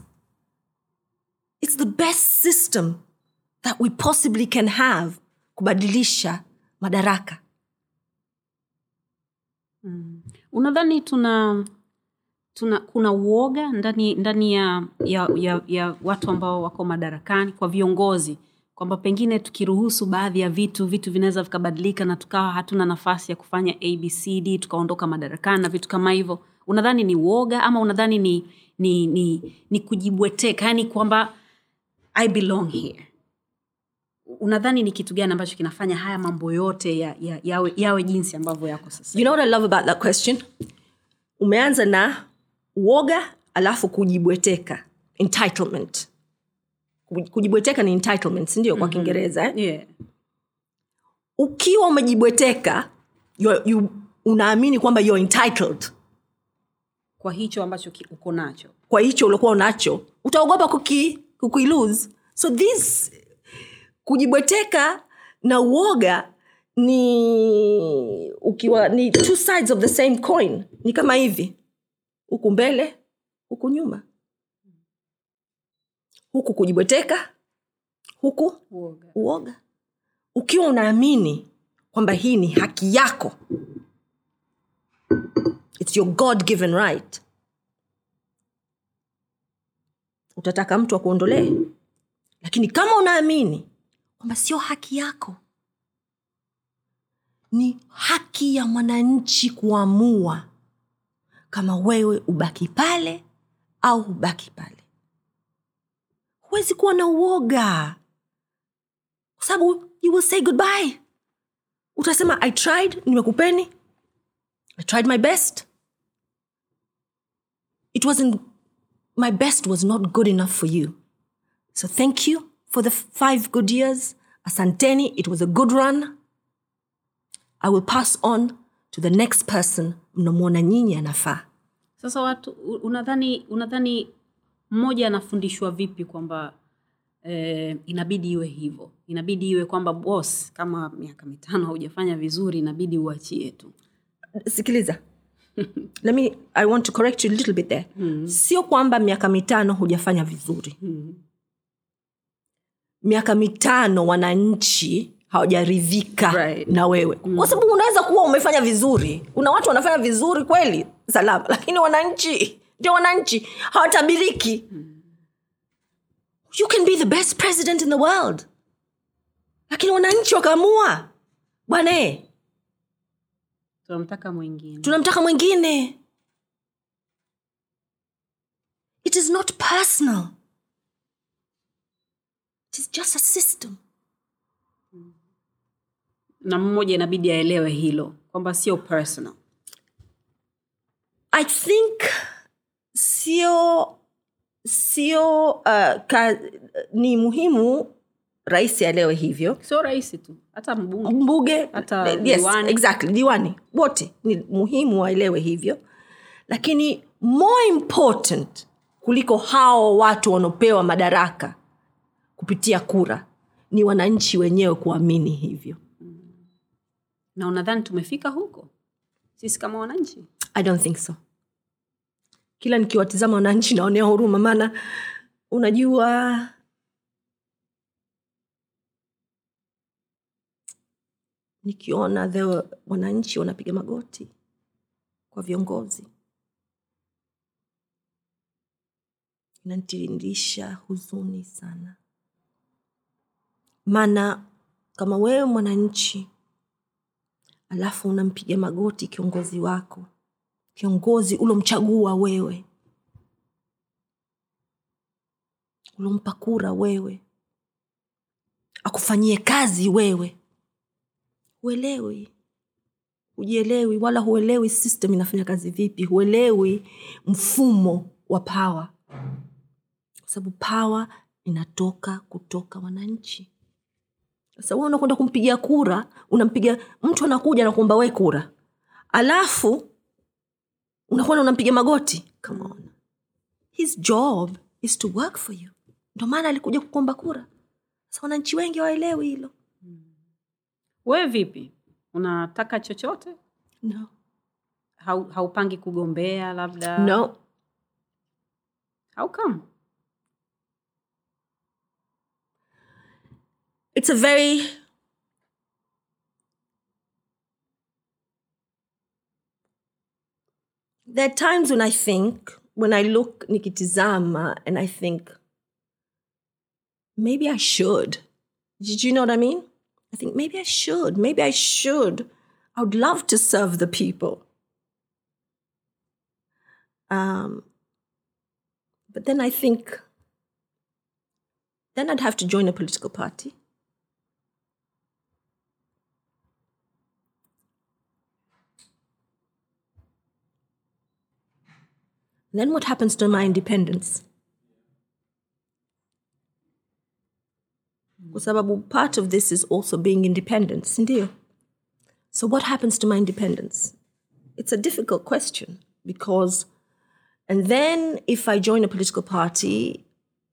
it's the best system that we possibly can have kubadilisha madaraka. Unadhani tuna tuna kuna uoga ndani ndani ya, ya, ya, ya watu ambao wako madarakani kwa viongozi kwamba pengine tukiruhusu baadhi ya vitu vitu vinaweza vikabadilika na tukawa hatuna nafasi ya kufanya abcd tukaondoka madarakani na vitu kama hivyo? Unadhani ni uoga ama unadhani ni ni ni, ni kujibweteka? Yani kwamba i belong here unadhani ni kitu gani ambacho kinafanya haya mambo yote ya, ya, yawe, yawe jinsi ambavyo yako sasa? You know what i love about that question? Umeanza na uoga alafu kujibweteka. Entitlement. Kujibweteka ni entitlement sindio kwa kiingereza eh? yeah. ukiwa umejibweteka you, you, unaamini kwamba you're entitled. Kwa hicho ambacho uko nacho. Kwa hicho uliokuwa unacho utaogopa kuki, kukilose so this kujibweteka na uoga ni ukiwa ni two sides of the same coin. Ni kama hivi. Huku mbele huku nyuma. Huku kujibweteka huku uoga. uoga. Ukiwa unaamini kwamba hii ni haki yako its your god given right utataka mtu akuondolee. Lakini kama unaamini kwamba sio haki yako. Ni haki ya mwananchi kuamua kama wewe ubaki pale au ubaki pale. Huwezi kuwa na uoga. Kwa sababu you will say goodbye. Utasema i tried nimekupeni. I tried my best. It wasn't my best was not good enough for you. So thank you for the five good years asanteni it was a good run. I will pass on to the next person mnamwona nyinyi anafaa sasa watu unadhani unadhani mmoja anafundishwa vipi kwamba eh, inabidi iwe hivyo? Inabidi iwe kwamba bos kama miaka mitano haujafanya vizuri inabidi uachie tu. Sikiliza. Let me i want to correct you a little bit there. Sio kwamba miaka mitano hujafanya vizuri miaka mitano wananchi hawajaridhika Right. na wewe. Kwa sababu unaweza kuwa umefanya vizuri kuna watu wanafanya vizuri kweli salama lakini wananchi ndio wananchi hawatabiriki. You can be the best president in the world. Lakini wananchi wakaamua bwane eh, tunamtaka mwingine. Tunamtaka mwingine. It is not personal it is just a system. Na mmoja inabidi aelewe hilo kwamba sio personal. I think sio sio uh, ka, ni muhimu rais aelewe hivyo. Sio rahisi tu hata mbunge. Mbunge Hata yes, diwani. exactly diwani. Wote ni muhimu waelewe hivyo. Lakini more important kuliko hao watu wanaopewa madaraka kupitia kura. Ni wananchi wenyewe kuamini hivyo. Na unadhani tumefika huko? Sisi kama wananchi? I don't think so. Kila nikiwatizama wananchi naonea huruma maana unajua nikiona the wananchi wanapiga magoti kwa viongozi inanitirisha huzuni sana maana kama wewe mwananchi alafu unampiga magoti kiongozi wako kiongozi ulomchagua wewe ulompa kura wewe akufanyie kazi wewe huelewi. Hujielewi wala huelewi system inafanya kazi vipi huelewi mfumo wa pawa kwa sababu pawa inatoka kutoka wananchi sasa we unakwenda kumpigia kura unampiga mtu anakuja nakuomba we kura. Alafu unakwenda unampiga magoti. Come on. His job is to work for you. Ndo maana alikuja kukuomba kura. Sasa wananchi wengi hawaelewi hilo. Wewe vipi? Unataka chochote? No. Hau, haupangi kugombea labda? No. How come it's a very there are times when i think when i look nikitizama and i think maybe i should. Did you know what i mean? I think maybe i should maybe i should i would love to serve the people. Um, but then i think then i'd have to join a political party Then what happens to my independence? Kwa sababu part of this is also being independent, sindio? So what happens to my independence? It's a difficult question because, and then if I join a political party,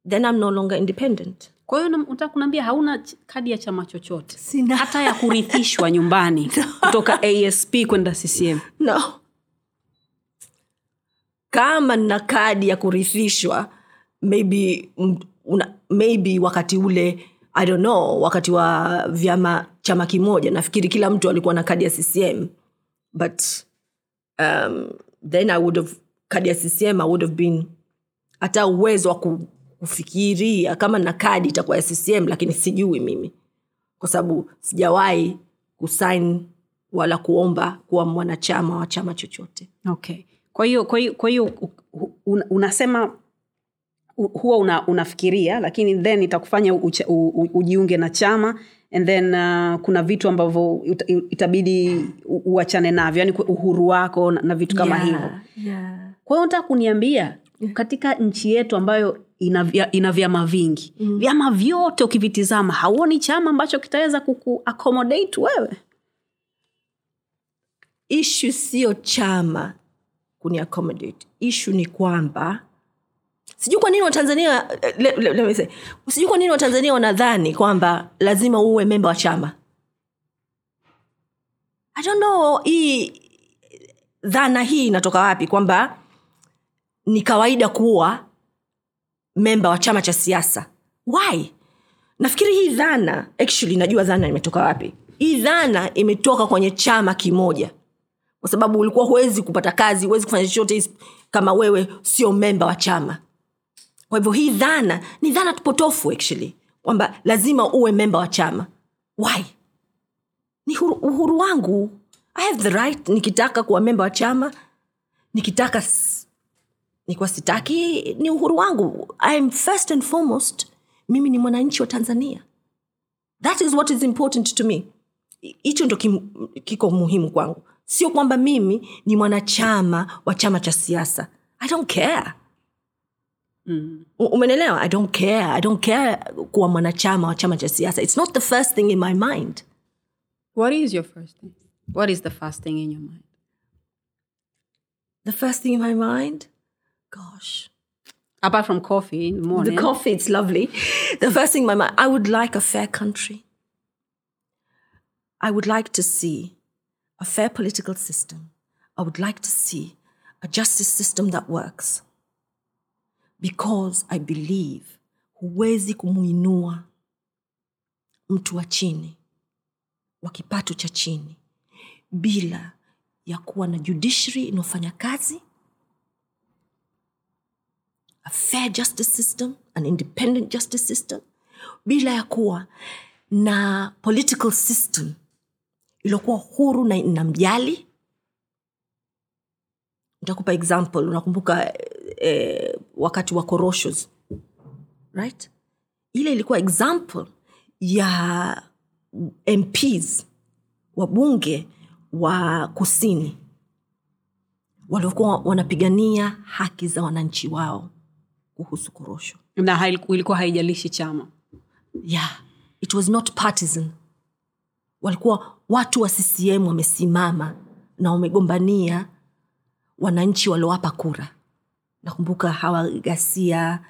then I'm no longer independent. kwa hiyo unataka kuniambia hauna kadi ya chama chochote Sina. hata ya kurithishwa nyumbani kutoka asp kwenda ccm no kama nina kadi ya kurithishwa maybe una, maybe wakati ule i don't know wakati wa vyama chama kimoja nafikiri kila mtu alikuwa na kadi ya ccm but um, then i would have kadi ya ccm i would have been hata uwezo wa kufikiria kama na kadi itakuwa ya ccm lakini sijui mimi. Kwa sababu sijawahi kusain wala kuomba kuwa mwanachama wa chama chochote. Okay kwa hiyo kwa hiyo kwa hiyo u- u- unasema huwa una, unafikiria lakini then itakufanya uche, u, u, ujiunge na chama and then uh, kuna vitu ambavyo itabidi uachane navyo yani uhuru wako na, na vitu kama Yeah, hivyo yeah. kwa hiyo nataka kuniambia katika nchi yetu ambayo ina, ina vyama vingi mm. vyama vyote ukivitizama hauoni chama ambacho kitaweza kuku wewe ishu sio chama kuni ishu ni kwamba sijui kwa nini watanzania say, sijui kwa nini watanzania wanadhani kwamba lazima uwe memba wa chama. I don't know hii dhana hii inatoka wapi kwamba ni kawaida kuwa memba wa chama cha siasa. Why? Nafikiri hii dhana actually najua dhana imetoka wapi. Hii dhana imetoka kwenye chama kimoja kwa sababu ulikuwa huwezi kupata kazi huwezi kufanya chochote kama wewe sio memba wa chama. Kwa hivyo hii dhana ni dhana tupotofu actually kwamba lazima uwe memba wa chama. Why? Ni huru, uhuru wangu. I have the right nikitaka kuwa memba wa chama nikitaka nikiwa sitaki ni uhuru wangu. Im first and foremost mimi ni mwananchi wa tanzania. That is what is important to me. Hicho ndo kiko muhimu kwangu sio kwamba mimi ni mwanachama wa chama cha siasa. I don't care. Mm. U- umenelewa i don't care. I don't care kuwa mwanachama wa chama cha siasa. It's not the first thing in my mind. What is your first thing? What is the first thing in your mind? The first thing in my mind? Gosh. Apart from coffee in the morning. The coffee it's lovely. The first thing in my mind i would like a fair country. I would like to see a fair political system. I would like to see a justice system that works. Because i believe huwezi kumuinua mtu wa chini wa kipato cha chini bila ya kuwa na judiciary inayofanya kazi a fair justice system an independent justice system bila ya kuwa na political system iliyokuwa huru na inamjali nitakupa example unakumbuka eh, wakati wa koroshos right? Ile ilikuwa example ya mps wabunge wa kusini waliokuwa wanapigania haki za wananchi wao kuhusu korosho. Na ilikuwa haijalishi chama. Yeah it was not partisan walikuwa watu wa ccm wamesimama na wamegombania. Wananchi waliowapa kura. Nakumbuka hawa gasia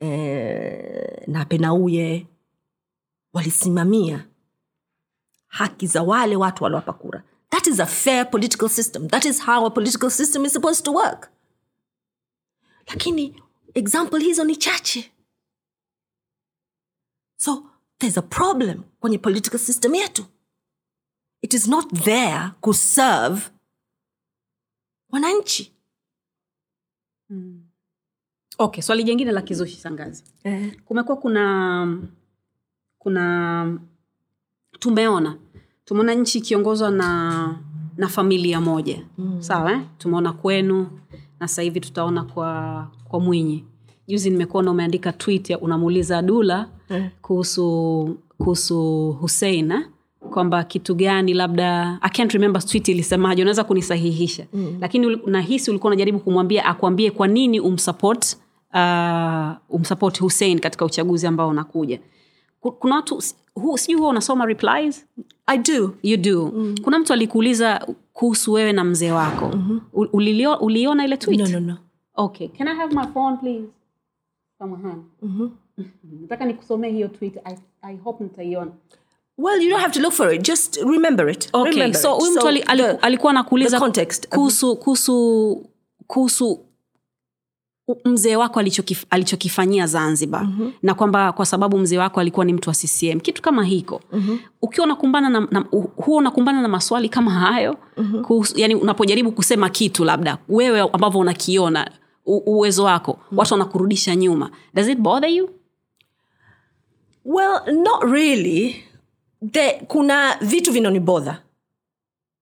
eh, na penauye walisimamia haki za wale watu waliowapa kura. That is a fair political system. That is how a political system is supposed to work. Lakini example hizo ni chache. So there's a problem kwenye political system yetu it is not there kuserve wananchi okay swali jingine la kizushi sangazi eh. kumekuwa kuna kuna tumeona tumeona nchi ikiongozwa na na familia moja mm. sawa eh? tumeona kwenu na sasa hivi tutaona kwa kwa mwinyi juzi nimekuona umeandika tweet unamuuliza dula eh. kuhusu kuhusu hussein eh? Kwamba kitu gani labda i can't remember tweet ilisemaje unaweza kunisahihisha. Mm. lakini nahisi ulikuwa unajaribu kumwambia akuambie kwa nini umsupport uh, umsupport hussein katika uchaguzi ambao unakuja. Ku- kuna watu hu- sijui huwa unasoma replies? I do. You do. Mm. kuna mtu alikuuliza kuhusu wewe na mzee wako. Mm-hmm. ulilio, uliona ile tweet? No no no. Okay. Can i have my phone please? Samahani nataka nikusomee hiyo tweet. I, i hope nitaiona well you don't have to look for it. Just remember it. Okay remember so huyu mtu so ali, alikuwa anakuuliza kuhusu kuhusu kuhusu mzee wako alichokif, alichokifanyia zanzibar mm-hmm. na kwamba kwa sababu mzee wako alikuwa ni mtu wa ccm kitu kama hiko. Mm-hmm. ukiwa unakumbana na, na huwa unakumbana na maswali kama hayo mm-hmm. kuhusu, yani unapojaribu kusema kitu labda wewe ambavyo unakiona u, uwezo wako mm-hmm. watu wanakurudisha nyuma. Does it bother you? Well not really the, kuna vitu vinanibodha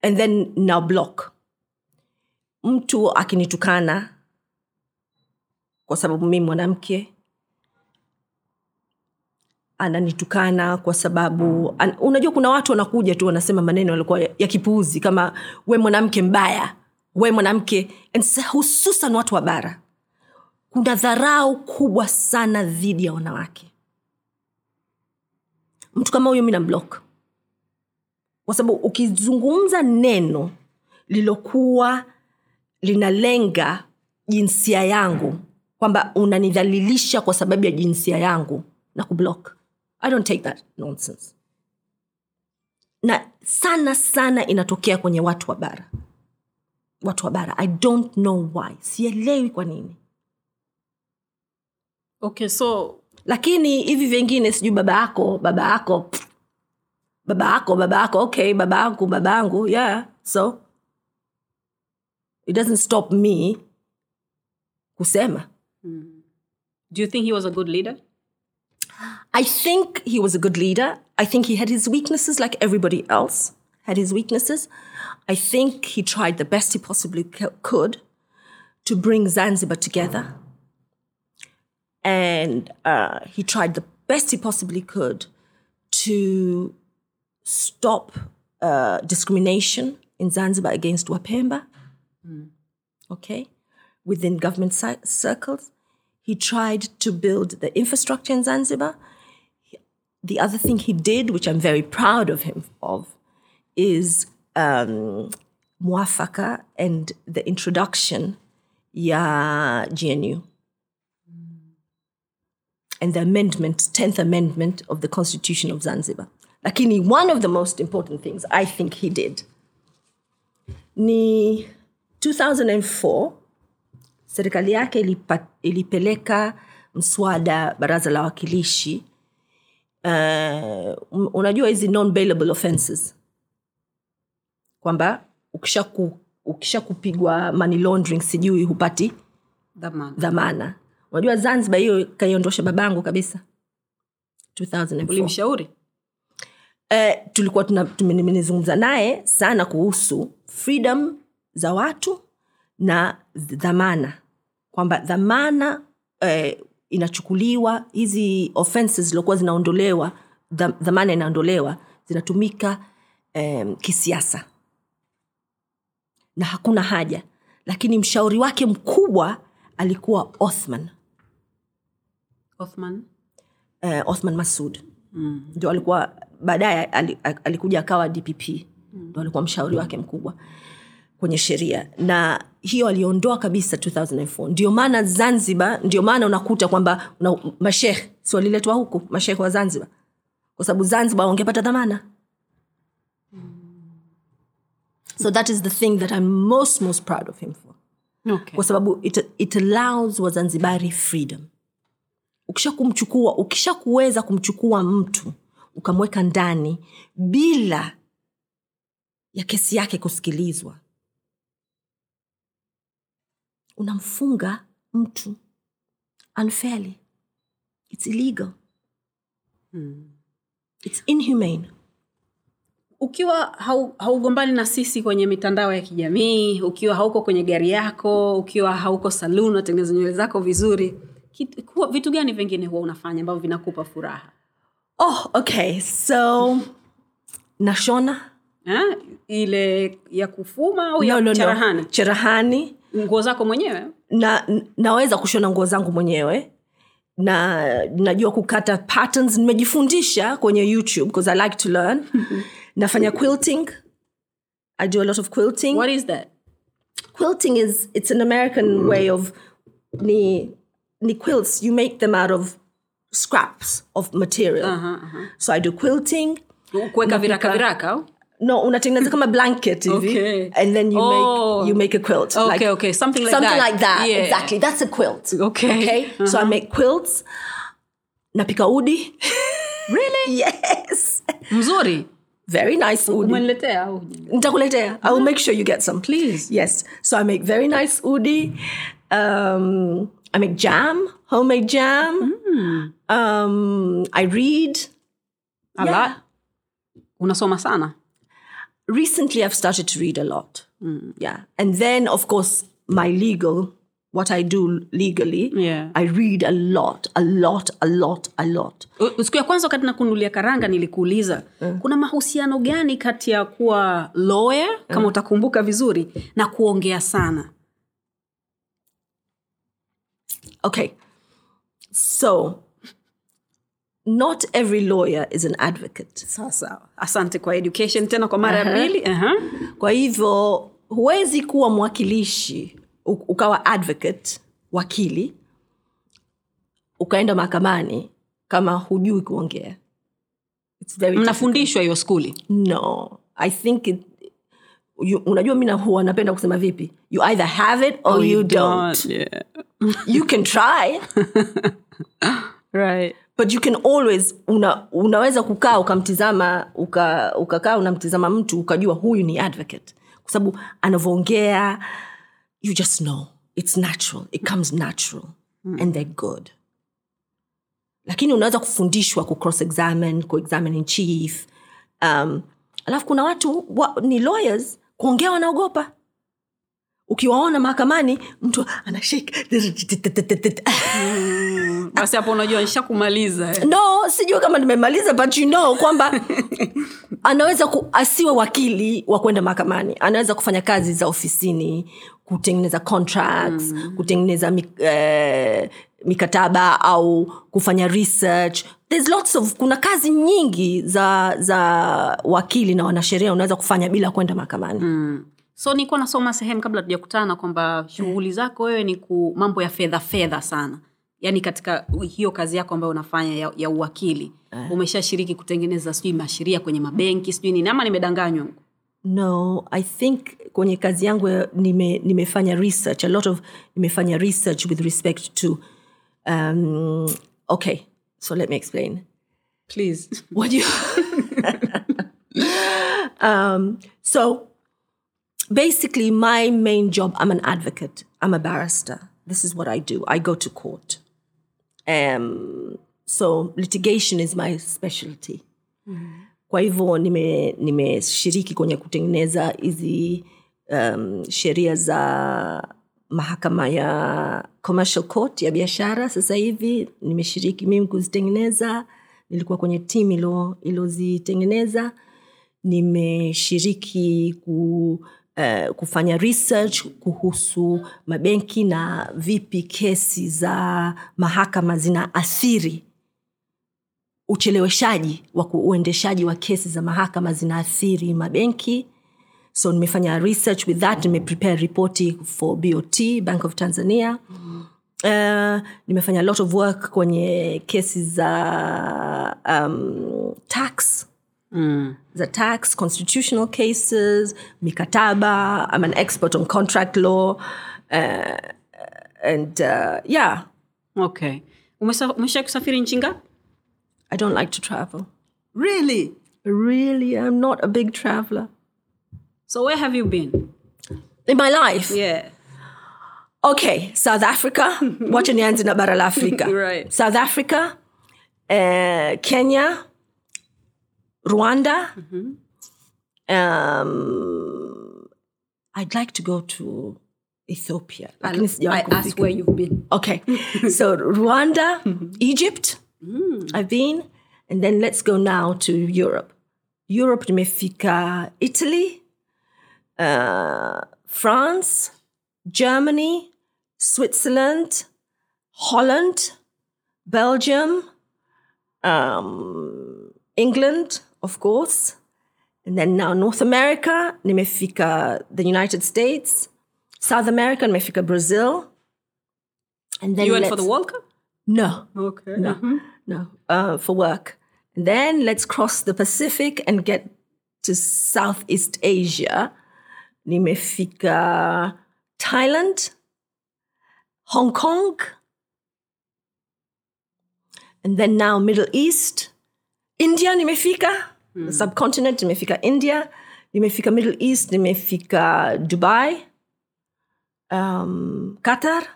and then na block. Mtu akinitukana kwa sababu mimi mwanamke ananitukana kwa sababu an, unajua kuna watu wanakuja tu wanasema maneno yalikuwa ya, ya kipuuzi kama we mwanamke mbaya we mwanamke. Hususan watu wa bara. Kuna dharau kubwa sana dhidi ya wanawake mtu kama huyo mi na block kwa sababu ukizungumza neno lilokuwa linalenga jinsia yangu kwamba unanidhalilisha kwa sababu ya jinsia yangu na kublock. I don't take that nonsense. Na sana sana inatokea kwenye watu wa bara. Watu wa bara i don't know why. Sielewi kwa nini. Okay so lakini hivi vingine sijui baba yako baba yako pff, baba yako baba yako okay baba yangu baba yangu yeah so it doesn't stop me kusema hmm. do you think he was a good leader I think he was a good leader. I think he had his weaknesses like everybody else had his weaknesses. I think he tried the best he possibly could to bring Zanzibar together. And uh, he tried the best he possibly could to stop uh, discrimination in Zanzibar against Wapemba. Okay? Within government ci- circles. He tried to build the infrastructure in Zanzibar the other thing he did, which I'm very proud of him of, is um, muafaka and the introduction ya GNU and the amendment, 10th amendment of the Constitution of Zanzibar. Lakini one of the most important things I think he did ni 2004 serikali yake ilipa, ilipeleka mswada baraza la wakilishi uh, unajua hizi non bailable offenses kwamba ukisha ku, ukisha kupigwa money laundering sijui hupati dhamana dhamana unajua zanzibar hiyo kaiondosha babangu kabisa. 2004 ulimshauri? Eh, tulikuwa nimezungumza naye sana kuhusu freedom za watu na dhamana. Kwamba dhamana eh, inachukuliwa hizi offenses ziliokuwa zinaondolewa dhamana inaondolewa zinatumika eh, kisiasa. Na hakuna haja. Lakini mshauri wake mkubwa alikuwa othman othman? Eh, othman masud mm. ndio alikuwa baadaye alikuja akawa dpp ndo alikuwa mshauri wake mkubwa kwenye sheria. Na hiyo aliondoa kabisa 2004 ndio maana zanzibar ndio maana unakuta kwamba una, mashekh si waliletwa huku mashekh wa zanzibar? Kwa sababu zanzibar wangepata dhamana. So that is the thing that i'm most most proud of him for. Okay. kwa sababu it, it allows wazanzibari freedom ukisha ukishakuweza kuweza kumchukua mtu ukamweka ndani bila ya kesi yake kusikilizwa unamfunga mtu unfairly. Its illegal. Its inhumane. Ukiwa hau- haugombani na sisi kwenye mitandao ya kijamii ukiwa hauko kwenye gari yako ukiwa hauko saluni unatengeneza nywele zako vizuri kit- kuwa- vitu gani vingine huwa unafanya ambavyo vinakupa furaha? Oh okay. So nashona. Ha? ile ya kufuma au no, ya no, no. cherahani cherahani nguo zako mwenyewe? Na naweza kushona nguo zangu mwenyewe. Na najua kukata patterns. Nimejifundisha kwenye youtube because i like to learn. Nafanya quilting. I do a lot of quilting. What is that? Quilting is it's an american way of ni, ni quilts you make them out of scraps of material. Aha, aha. so i do quilting. Kuweka viraka viraka no unatengeneza kama blanket hivi. Okay. and then you Oh. make you make a quilt Okay, okay, something like something that. like that Yeah. exactly. That's a quilt. Okay. okay? So i make quilts. Napika udi. Really? Yes. Mzuri. Very nice udi. Nitakuletea. I will make sure you get some. Please. yes. So i make very nice udi. Um, i make jam homemade jam. Um, i read. A Yeah. lot. Unasoma sana. Recently i've started to read a lot. Yeah. And then of course my legal what i do legally Yeah. i read a lot a lot a lot a lot. Siku ya kwanza wakati nakunulia karanga nilikuuliza kuna mahusiano gani kati ya kuwa lawyer kama utakumbuka vizuri na kuongea sana okay. So not every lawyer is an advocate. Sawa asante kwa education tena kwa mara ya Aha. pili. Aha. kwa hivyo huwezi kuwa mwakilishi ukawa advocate wakili ukaenda mahakamani kama hujui kuongea. It's mnafundishwa hiyo skuli? No. I think it, you, unajua mi huwa napenda kusema vipi? You either have it or you don't. Yeah. you can try. Right. but you can always una, unaweza kukaa ukamtizama uka- ukakaa unamtizama mtu ukajua huyu ni advocate. Kwa sababu anavyoongea you just know. It's natural. It comes natural. And they're good. Lakini unaweza kufundishwa kucross examine kuexamine in chief. Um, alafu kuna watu wa, ni lawyers kuongea wanaogopa ukiwaona mahakamani mtu anashake basi hapo unajua nishakumaliza eh. no sijui kama nimemaliza but you know kwamba anaweza ku, asiwe wakili wa kwenda mahakamani anaweza kufanya kazi za ofisini kutengeneza contracts mm. kutengeneza mik, eh, mikataba au kufanya research There's lots of kuna kazi nyingi za za wakili na wanasheria unaweza kufanya bila kwenda mahakamani. Mm. so nilikuwa nasoma sehemu kabla tujakutana kwamba shughuli zako wewe ni ku mambo ya fedha fedha sana. Yaani katika hiyo kazi yako ambayo unafanya ya, ya uwakili umeshashiriki kutengeneza sijui masheria kwenye mabenki sijui nini ama nimedanganywa no i think kwenye kazi yangu ya- nime, nimefanya research a lot of nimefanya research with respect to um, okay so let me explain. Please. What you um, so basically my main job i'm an advocate. I'm a barrister. This is what i do. I go to court. Um, so litigation is my specialty. Kwa hivyo nime- nimeshiriki kwenye kutengeneza hizi um, sheria za mahakama ya commercial court ya biashara sasa hivi. Nimeshiriki mimi kuzitengeneza. Nilikuwa kwenye timu ilo ilozitengeneza. Nimeshiriki ku, uh, kufanya research kuhusu mabenki na vipi kesi za mahakama zinaathiri ucheleweshaji wa uendeshaji wa kesi za mahakama zinaathiri mabenki so nimefanya research with that nimeprepare ripoti for bot bank of tanzania. Uh, nimefanya a lot of work kwenye kesi za um, tax. Mm. za tax constitutional cases mikataba. I'm an expert on contract law. Uh, and uh, yeah. Okay. Umesha kusafiri nchi ngapi? I don't like to travel. Really? Really i'm not a big traveler so where have you been? In my life? Yeah. Okay south africa. Wacha nianze na bara la Africa. Right. south africa uh, kenya rwanda. Um, i'd like to go to ethiopia. Sijawahi I asked where you've been. okay. So rwanda egypt i've been and then let's go now to europe. Europe nimefika italy uh, france germany switzerland holland belgium um, england of course. And then now north america nimefika the united states south america nimefika brazil. And then you went for the world cup? No. Okay. No, no, uh, for work. And then let's cross the Pacific and get to Southeast Asia. Nimefika Thailand, Hong Kong, and then now Middle East, India. Nimefika the subcontinent. Nimefika India. Nimefika Middle East. Nimefika Dubai, um, Qatar,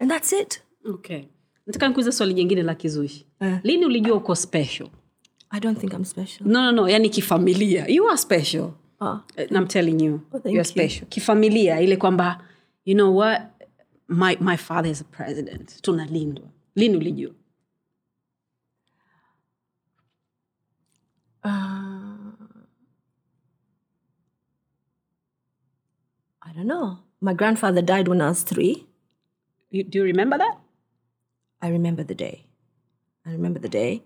and that's it. okay nataka nikuuliza swali jingine la kizushi Uh, lini ulijua uko special I don't think I'm special. no no no yani kifamilia you are special Eh, I'm telling you Oh, you're you special kifamilia ile kwamba you know what my, my father is a president tunalindwa lini ulijua I don't know. My grandfather died when I was three. you, do you remember that I remember the day. I remember the day.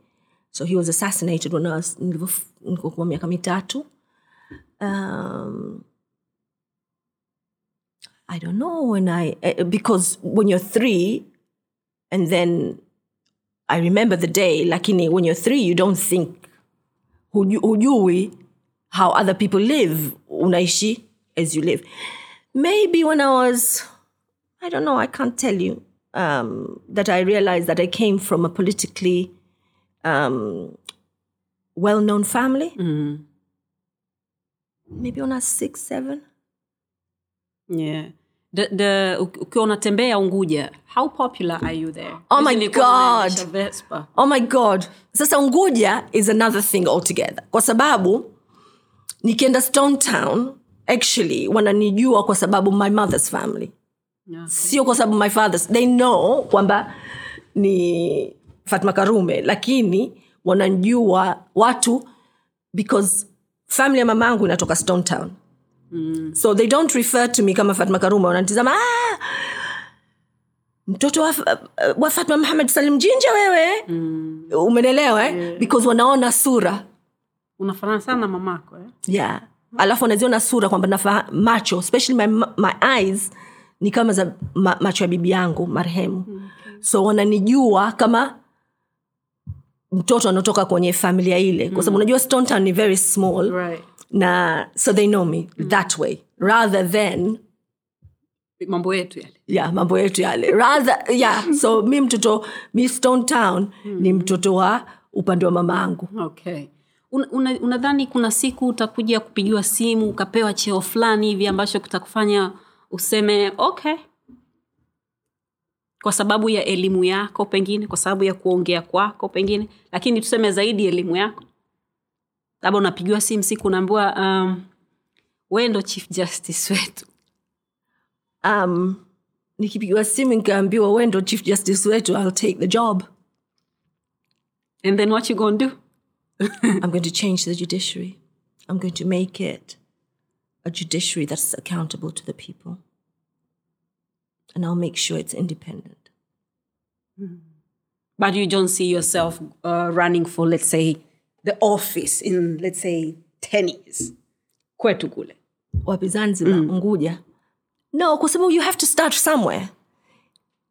So he was assassinated when I was nilivyo- nilivyokuwa miaka mitatu. Um, I don't know when I eh, because when you're three, and then I remember the day. Lakini when you're three, you don't think. Huju- Hujui how other people live unaishi as you live maybe when i was i don't know i can't tell you um, that i realized that i came from a politically um, well-known family maybe on a six seven yeah. the, the, ukiwa unatembea unguja how popular are you there Oh my God. Vespa. oh my god sasa unguja is another thing altogether kwa sababu nikienda stone town actually wananijua kwa sababu my mother's family okay. sio kwa sababu my fathers they know kwamba ni fatma karume lakini wananjua watu because family ya mama inatoka stone town mm. so they don't refer to me kama fatma karuma wanatizama ah, mtoto wa, wa fatma muhamed salim jinja wewe mm. umenelewa eh? yeah. because wanaona sura unafanana sana na mamako eh? yeah alafu wanaziona sura kwamba nafa macho especially my, my eyes ni kama za ma, macho ya bibi yangu marehemu okay. so wananijua kama mtoto anaotoka kwenye familia ile. Kwa sababu unajua stone town ni very small. Right. na so they know me that way. Rather than mambo yetu yale. Yeah mambo yetu yale. Rather yeah so mi mtoto mi stone town ni mtoto wa upande wa mama angu okay. Unadhani una, una kuna siku utakuja kupigiwa simu ukapewa cheo fulani hivi ambacho kitakufanya useme okay kwa sababu ya elimu yako pengine kwa sababu ya kuongea kwako pengine lakini tuseme zaidi elimu yako labda unapigiwa simu siku unaambiwa um, we ndo chief justice wetu um, nikipigiwa simu nikaambiwa we ndo chief justice wetu ill take the job and then what you gonna do I'm going to change the judiciary. I'm going to make it a judiciary that's accountable to the people. And I'll make sure it's independent. but you don't see yourself uh, running for let's say the office in let's say 10 years kwetu kule Wapi Zanzibar, Unguja. No, kwa sababu you have to start somewhere.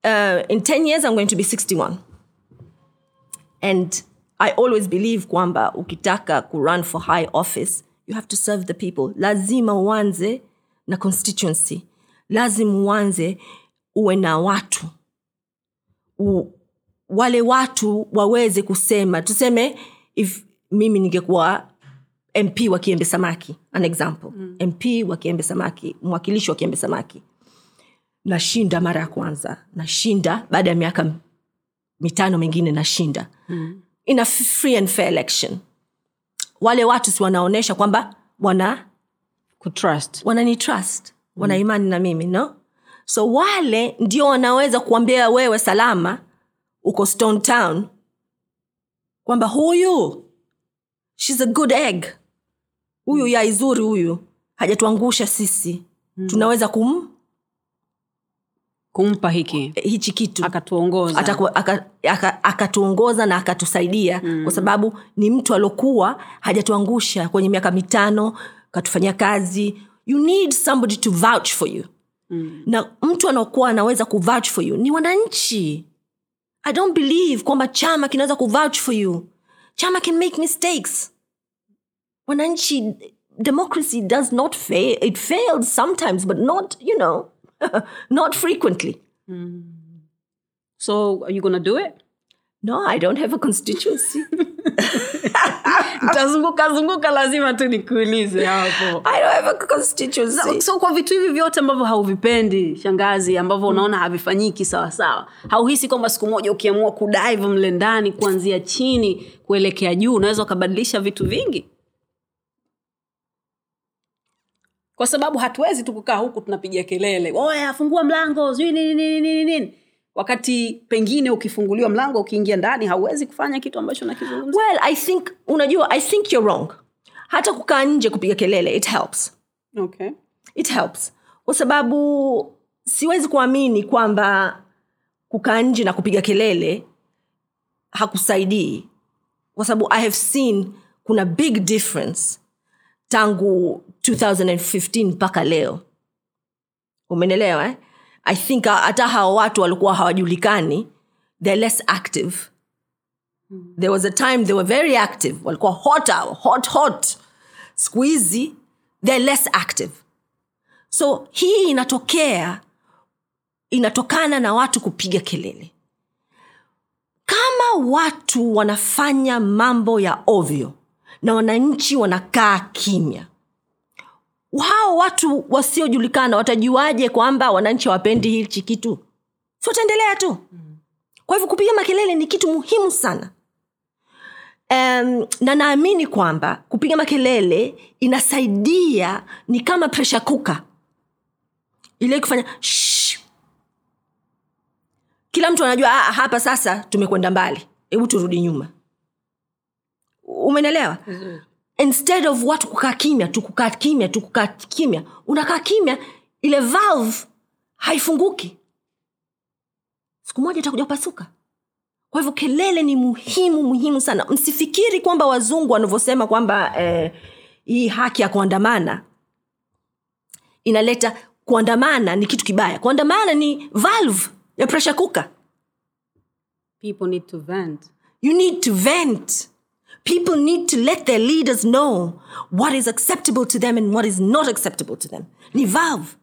Uh, in 10 years, I'm going to be 61. And I always believe kwamba ukitaka kurun for high office, you have to serve the people. Lazima uanze na constituency. Lazima uanze uwe na watu. U, wale watu waweze kusema tuseme if mimi ningekuwa mp wa kiembe samaki an example. Mm. mp wa kiembe samaki mwakilishi wa kiembe samaki. Nashinda mara ya kwanza nashinda baada ya miaka mitano mingine nashinda. Mm. in a free and fair election. Wale watu si wanaonyesha kwamba wana kutrust wanani trust wana imani na mimi no so wale ndio wanaweza kuambia wewe salama uko stone town kwamba huyu shes a good egg. Huyu yai zuri huyu hajatuangusha sisi. Tunaweza kum kumpa hiki hichi kitu. akatuongoza. Ataku- aka- aka- na akatusaidia mm. kwa sababu ni mtu aliokuwa hajatuangusha kwenye miaka mitano katufanyia kazi. You need somebody to vouch for you mm. na mtu anaokuwa anaweza kuvouch for you. Ni wananchi. I don't believe kwamba chama kinaweza kuvouch for you. Chama can make mistakes. Wananchi democracy does not fail. It fails sometimes but not you know not frequently. So are you gonna do it? No i don't have a constituency tazunguka zunguka lazima tu nikuulize hapo. I don't have a constituency. so kwa vitu hivi vyote ambavyo hauvipendi shangazi ambavyo unaona havifanyiki sawasawa hauhisi kwamba siku moja ukiamua kudive mle ndani kuanzia chini kuelekea juu unaweza ukabadilisha vitu vingi? Kwa sababu hatuwezi tu kukaa huku tunapiga kelele oya fungua mlango sijui nini nini nini nini wakati pengine ukifunguliwa mlango ukiingia ndani hauwezi kufanya kitu ambacho nakizungumza Well, I think unajua, I think you're wrong. Hata kukaa nje kupiga kelele it helps. okay. It helps. Kwa sababu siwezi kuamini kwamba kukaa nje na kupiga kelele hakusaidii. Kwa sababu I have seen kuna big difference tangu 2015 mpaka leo. Umenelewa eh? I think hata hawa watu walikuwa hawajulikani, they're less active. there was a time they were very active. Walikuwa hot hot hot. Squeezy they're less active. So hii inatokea inatokana na watu kupiga kelele. Kama watu wanafanya mambo ya ovyo na wananchi wanakaa kimya hao watu wasiojulikana watajuaje kwamba wananchi hawapendi hichi kitu? Si wataendelea tu. Kwa hivyo kupiga makelele ni kitu muhimu sana. Um, na naamini kwamba kupiga makelele inasaidia ni kama presha kuka ile kufanya "Shh." kila mtu anajua "Ah, hapa sasa tumekwenda mbali. Hebu turudi nyuma. Umenelewa instead of watu kukaa kimya tu kukaa kimya tu kukaa kimya unakaa kimya ile valve haifunguki. Siku moja itakuja kupasuka. Kwa hivyo kelele ni muhimu muhimu sana. Msifikiri kwamba wazungu wanavyosema kwamba eh, hii haki ya kuandamana inaleta kuandamana ni kitu kibaya. Kuandamana ni valve ya pressure kuka people need to vent. You need to vent people need to let their leaders know what is acceptable to them and what is not acceptable to them. Ni valve.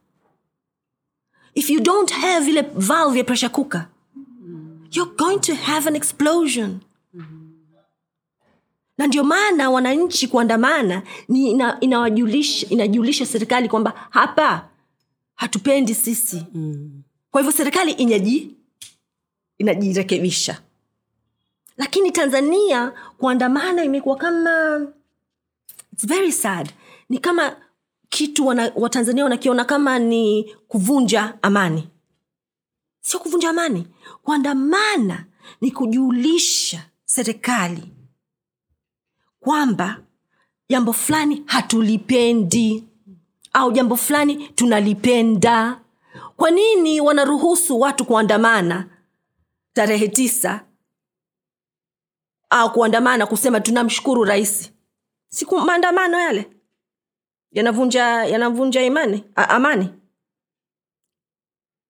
If you don't have ile valve ya pressure cooker you're going to have an explosion. Na ndio maana wananchi kuandamana ni ina, inawajulisha inajulisha serikali kwamba hapa hatupendi sisi. Kwa hivyo serikali inaji inajirekebisha lakini tanzania kuandamana imekuwa kama its very sad. Ni kama kitu watanzania wanakiona kama ni kuvunja amani. Sio kuvunja amani. Kuandamana ni kujulisha serikali kwamba jambo fulani hatulipendi au jambo fulani tunalipenda. Kwa nini wanaruhusu watu kuandamana tarehe tisa au kuandamana kusema tunamshukuru rais. Siku maandamano yale. Yanavunja yanavunja imani a, amani.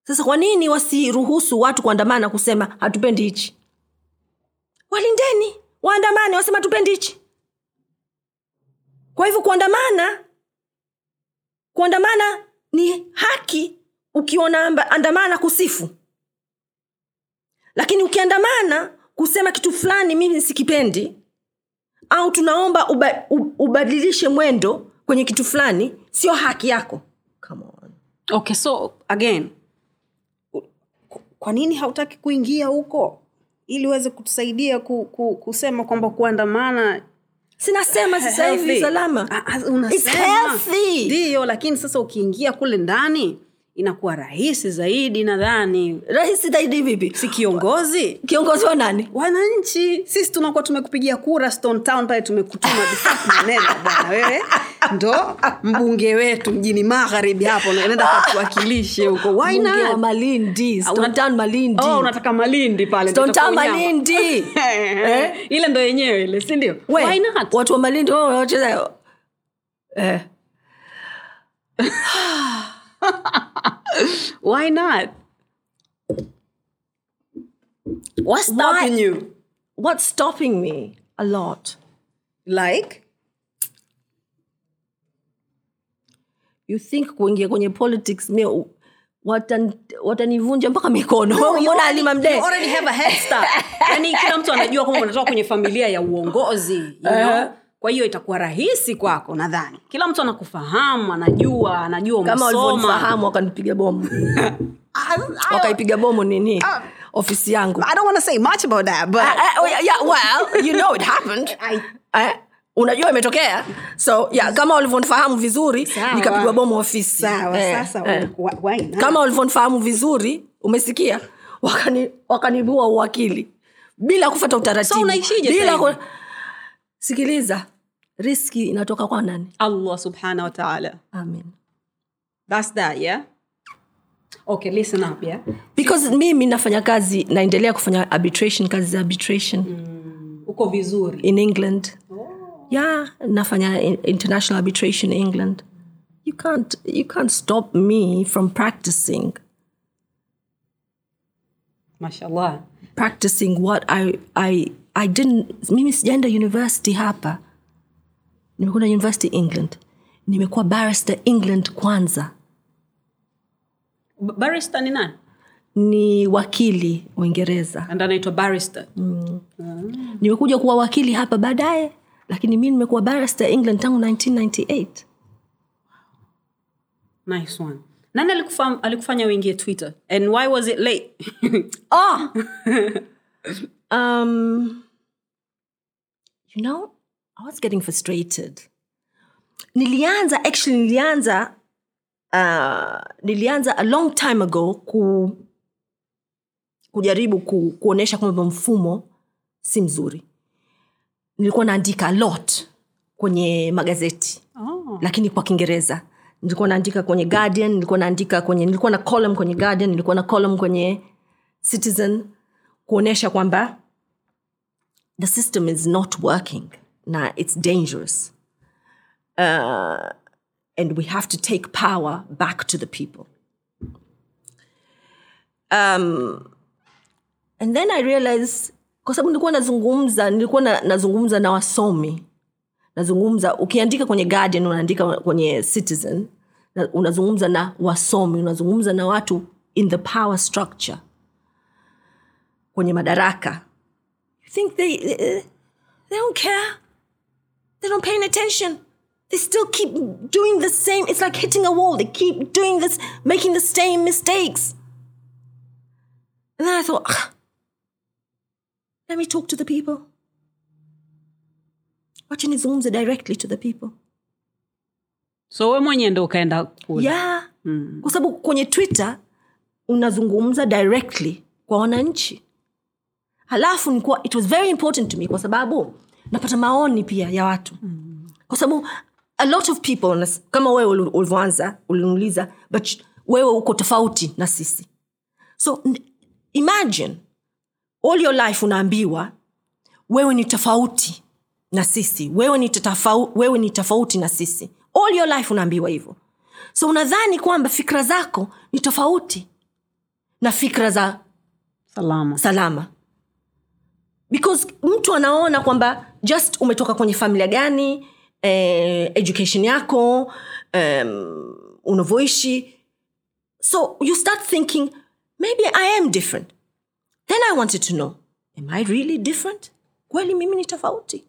Sasa kwa nini wasiruhusu watu kuandamana kusema hatupendi hichi? Walindeni waandamane wasema hatupendi hichi. Kwa hivyo kuandamana kuandamana ni haki ukiona andamana kusifu. Lakini ukiandamana kusema kitu fulani mimi sikipendi au tunaomba uba, u- ubadilishe mwendo kwenye kitu fulani sio haki yako Come on. okay so again kwa nini hautaki kuingia huko ili uweze kutusaidia ku, ku, kusema kwamba kuandamana sinasema sasa hivi salama Ah, ah, It's unasema. healthy. ndiyo lakini sasa ukiingia kule ndani inakuwa rahisi zaidi nadhani. Rahisi zaidi vipi? Si kiongozi? Kiongozi wa nani? Wananchi. Sisi tunakuwa tumekupigia kura stone town pale tumekutuma maneno bwana. Wewe ndo mbunge wetu mjini magharibi hapo. Naenda katuwakilishe huko. Malindi Ah, malindi. Oh, unataka malindi pale. Stone Town malindi. Eh, ile ndo yenyewe ile sindio We, Why not? watu wa malindi wao wanacheza eh. Why not? What's stopping what, you? what's stopping me a lot Like? you think kuingia kwenye politics mi watan- watanivunja mpaka mikono You mbona alima mdee you already have a head start. yani kila mtu anajua kwamba unatoka kwenye familia ya uongozi you know? Kwa hiyo itakuwa rahisi kwako nadhani. Kila mtu anakufahamu anajua anajua kama wakanipiga bomu. Wakaipiga bomu nini? Ofisi yangu. I don't want to say much about that, but uh, oh, yeah, well you know it happened. I- uh, unajua imetokea. So yeah, kama walivyonifahamu vizuri nikapigwa bomu ofisi. Sawa Eh, sasa eh. why- why not? kama walivyonifahamu vizuri umesikia? Wakani wakanibua uwakili. Bila kufata utaratibu. So bila ku... sikiliza riski inatoka kwa nani? Allah subhanahu wa ta'ala. Amen that's that yeah? Okay listen up yeah? Because mimi nafanya kazi naendelea kufanya arbitration kazi za arbitration. Mm. Uko vizuri? In england. Oh. Yeah nafanya in- international arbitration in england. You can't you can't stop me from practicing. Mashallah practicing what i i i didn't mimi sijaenda university hapa nimekwenda university england. Nimekuwa barrister england kwanza. Barrister ni nani? Ni wakili uingereza. Anaitwa barrister. Nimekuja kuwa wakili hapa baadaye lakini mi nimekuwa barrister england tangu 1998 nice one. Nani alikufanya uingie twitter? And why was it late? Oh! Um you know i was getting frustrated. Nilianza actually nilianza uh, nilianza a long time ago ku kujaribu ku, kuonyesha kwamba mfumo si mzuri. Nilikuwa naandika a lot kwenye magazeti oh. lakini kwa kiingereza. Nilikuwa naandika kwenye guardian nilikuwa naandika kwenye nilikuwa na column kwenye guardian nilikuwa na column kwenye citizen kuonyesha kwamba the system is not working na it's dangerous. Uh, and we have to take power back to the people. Um, and then i realized kwa sababu nilikuwa nazungumza nilikuwa na, nazungumza na wasomi. Nazungumza ukiandika kwenye guardian unaandika kwenye citizen. Na- unazungumza na wasomi unazungumza na watu in the power structure. Kwenye madaraka. You think they, they, they don't care they don't pay any attention. They still keep doing the same. It's like hitting a wall. They keep doing this making the same mistakes. And then i thought "Ah, let me talk to the people. Wacha nizungumze directly to the people. So we mwenyewe ndo ukaenda kule? Yeah. Kwa sababu kwenye twitter unazungumza directly kwa wananchi. Halafu nikuwa, it was very important to me kwa sababu napata maoni pia ya watu. Kwa sababu a lot of people kama wewe ulivyoanza uliniuliza but wewe uko tofauti na sisi. So imagine all your life unaambiwa wewe ni tofauti na sisi. Wewe ni, tafau, wewe ni tofauti na sisi. All your life unaambiwa hivyo. So unadhani kwamba fikra zako ni tofauti na fikra za salama. salama because mtu anaona kwamba just umetoka kwenye familia gani eh, education yako um, unavyoishi. So you start thinking maybe i am different. Then i wanted to know am i really different? Kweli mimi ni tofauti?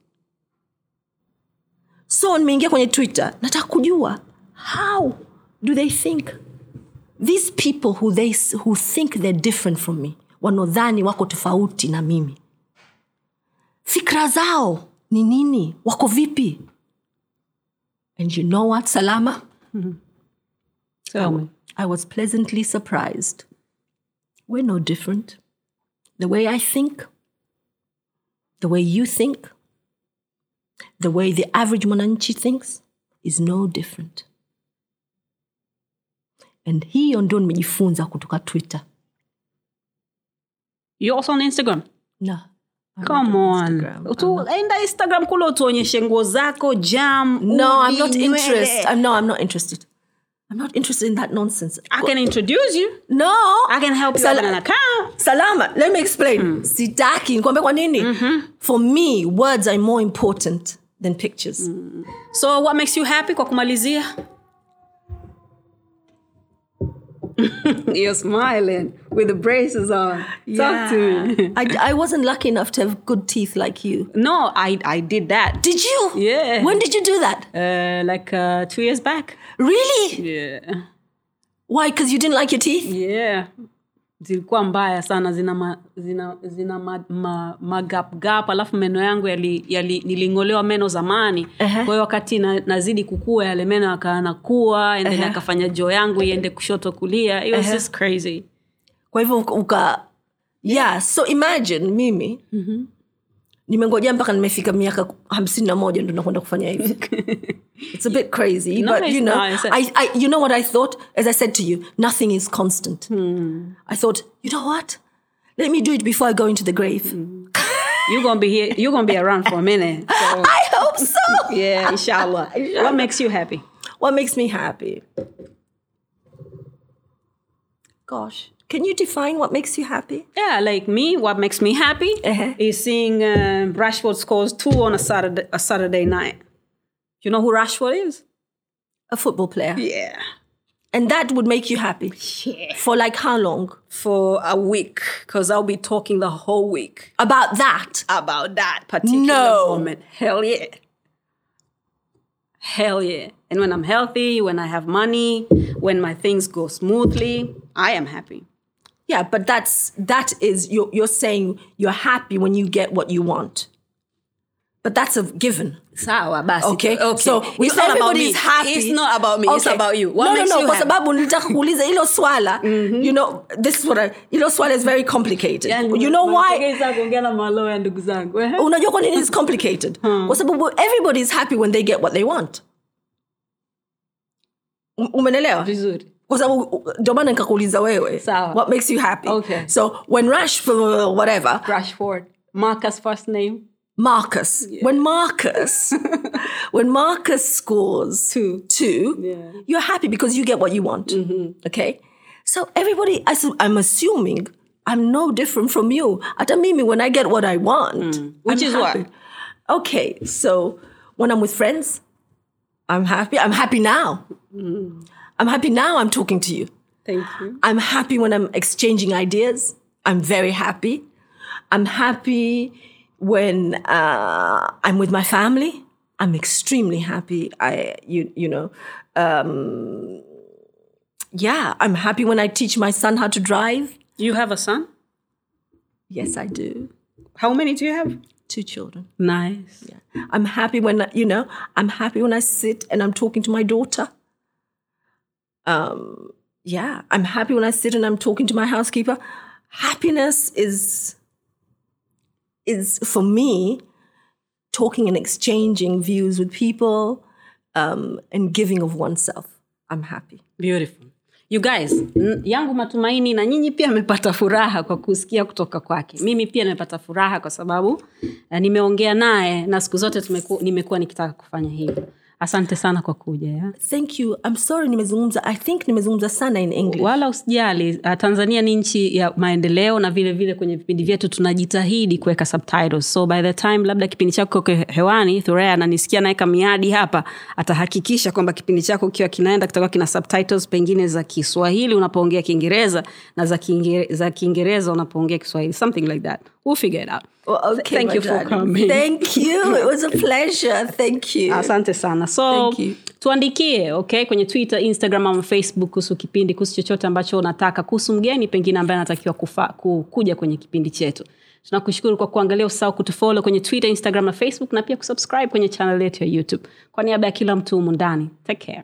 So nimeingia kwenye twitter nataka kujua how do they think? These people who, they, who think they're different from me wanaodhani wako tofauti na mimi fikra zao. Ni nini? Wako vipi? And you know what salama? Tell me. i was pleasantly surprised. We're no different. The way i think the way you think the way the average mwananchi thinks is no different. And hiyo ndio nimejifunza kutoka twitter. You also on instagram? No come on Instagram. Enda instagram kule utuonyeshe nguo zako jam No, I'm not interested. I'm, no, I'm not interested. I'm not interested in that nonsense. i can introduce you no. i can help you Sala- open an account Salama, let me explain. Sitaki, nikwambia kwa nini? For me, words are more important than pictures. so what makes you happy kwa kumalizia you're smiling with the braces on talk to me I, I wasn't lucky enough to have good teeth like you. no i i did that Did you? Yeah. When did you do that? uh, like uh, two years back Really? yeah Why? Because you didn't like your teeth? yeah zilikuwa mbaya sana zina ma, zina, zina ma, ma, magapgap alafu meno yangu yali, yali, niling'olewa meno zamani Ehe. kwa hiyo wakati na, nazidi kukua yale meno akaanakua and uh-huh. akafanya joo yangu iende kushoto kulia it was Ehe. just crazy kwa hivyo uka- yeah so imagine mimi nimengojea mpaka nimefika miaka hamsini na moja ndo nakwenda kufanya hivi. It's a bit crazy No, but you know a- I, I, you know what i thought? As i said to you nothing is constant. Hmm. I thought you know what? Let me do it before i go into the grave. Hmm. You're gonna be here you're gonna be around for a minute so, i hope so. Yeah inshallah. What makes you happy? What makes me happy? Gosh can you define what makes you happy Yeah, like me, what makes me happy Uh-huh. is seeing uh, Rashford scores two on a Saturday a Saturday night. you know who rashford is A football player. yeah And that would make you happy. yeah For like how long? for a week because i'll be talking the whole week About that. about that particular No. moment hell yeah hell yeah and when i'm healthy when i have money when my things go smoothly i am happy Yeah, but that's that is you're you're saying you're happy when you get what you want. But that's a given. sawa basi. Okay. okay. So we it's not about me. happy. it's not about me. It's about you. What no, makes no, no, you kwa sababu nilitaka kuuliza hilo swala. You know this is what I, hilo swala is very complicated. You know why? kuongea na ndugu zangu. Unajua kwa nini is complicated? Kwa sababu everybody is happy when they get what they want. Um- umenelewa? Vizuri kwa sababu ndio maana nikakuuliza wewe Sawa. what makes you happy Okay. so when rash whatever rashford marcus first name marcus when marcus when marcus scores Two. two Yeah. you're happy because you get what you want mm-hmm. okay so everybody I, su- I'm assuming i'm no different from you hata mimi when i get what i want mm. Which I'm is what? happy. okay so when i'm with friends i'm happy i'm happy now mm. I'm happy now i'm talking to you thank you I'm happy when I'm exchanging ideas. I'm very happy. I'm happy when uh, I'm with my family. I'm extremely happy. I, you, you know, um, yeah. I'm happy when I teach my son how to drive. you have a son Yes, I do. how many do you have Two children. nice I'm happy when you know. I'm happy when I sit and I'm talking to my daughter. Um, yeah, I'm happy when I sit and I'm talking to my housekeeper. Happiness is is for me talking and exchanging views with people um, and giving of oneself. I'm happy. beautiful you guys yangu matumaini na nyinyi pia mmepata furaha kwa kusikia kutoka kwake mimi pia nimepata furaha kwa sababu uh, nimeongea naye na siku zote nimekuwa nikitaka kufanya hivyo asante sana kwa kuja ya? Thank you. I'm sorry nimezungumza. I think nimezungumza sana in English. wala usijali uh, tanzania ni nchi ya maendeleo na vile vile kwenye vipindi vyetu tunajitahidi kuweka subtitles so by the time labda kipindi chako kiko hewani thurea ananisikia naweka miadi hapa atahakikisha kwamba kipindi chako kiwa kinaenda kitakuwa kina subtitles pengine za kiswahili unapoongea kiingereza na za za kiingereza unapoongea kiswahili something like that we'll figure it out Well, okay, Thank you for coming. Thank you. It was a pleasure. Thank you. asante sana so Thank you. tuandikie okay kwenye twitter instagram ama facebook kuhusu kipindi kuhusu chochote ambacho unataka kuhusu mgeni pengine ambaye anatakiwa kufa, ku, kuja kwenye kipindi chetu tunakushukuru kwa kuangalia usahau kutufolo kwenye twitter instagram na facebook na pia kusubscribe kwenye channel yetu ya youtube kwa niaba ya kila mtu humu ndani take care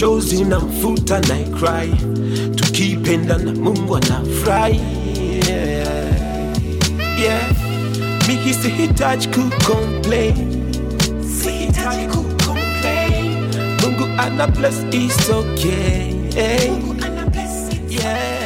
chozi na mfuta na cry. Tukipenda na mungu anafurahi. Yeah. yeah. Mimi sihitaji kucomplain. Sihitaji kucomplain. Mungu ana bless is okay. Mungu ana bless yeah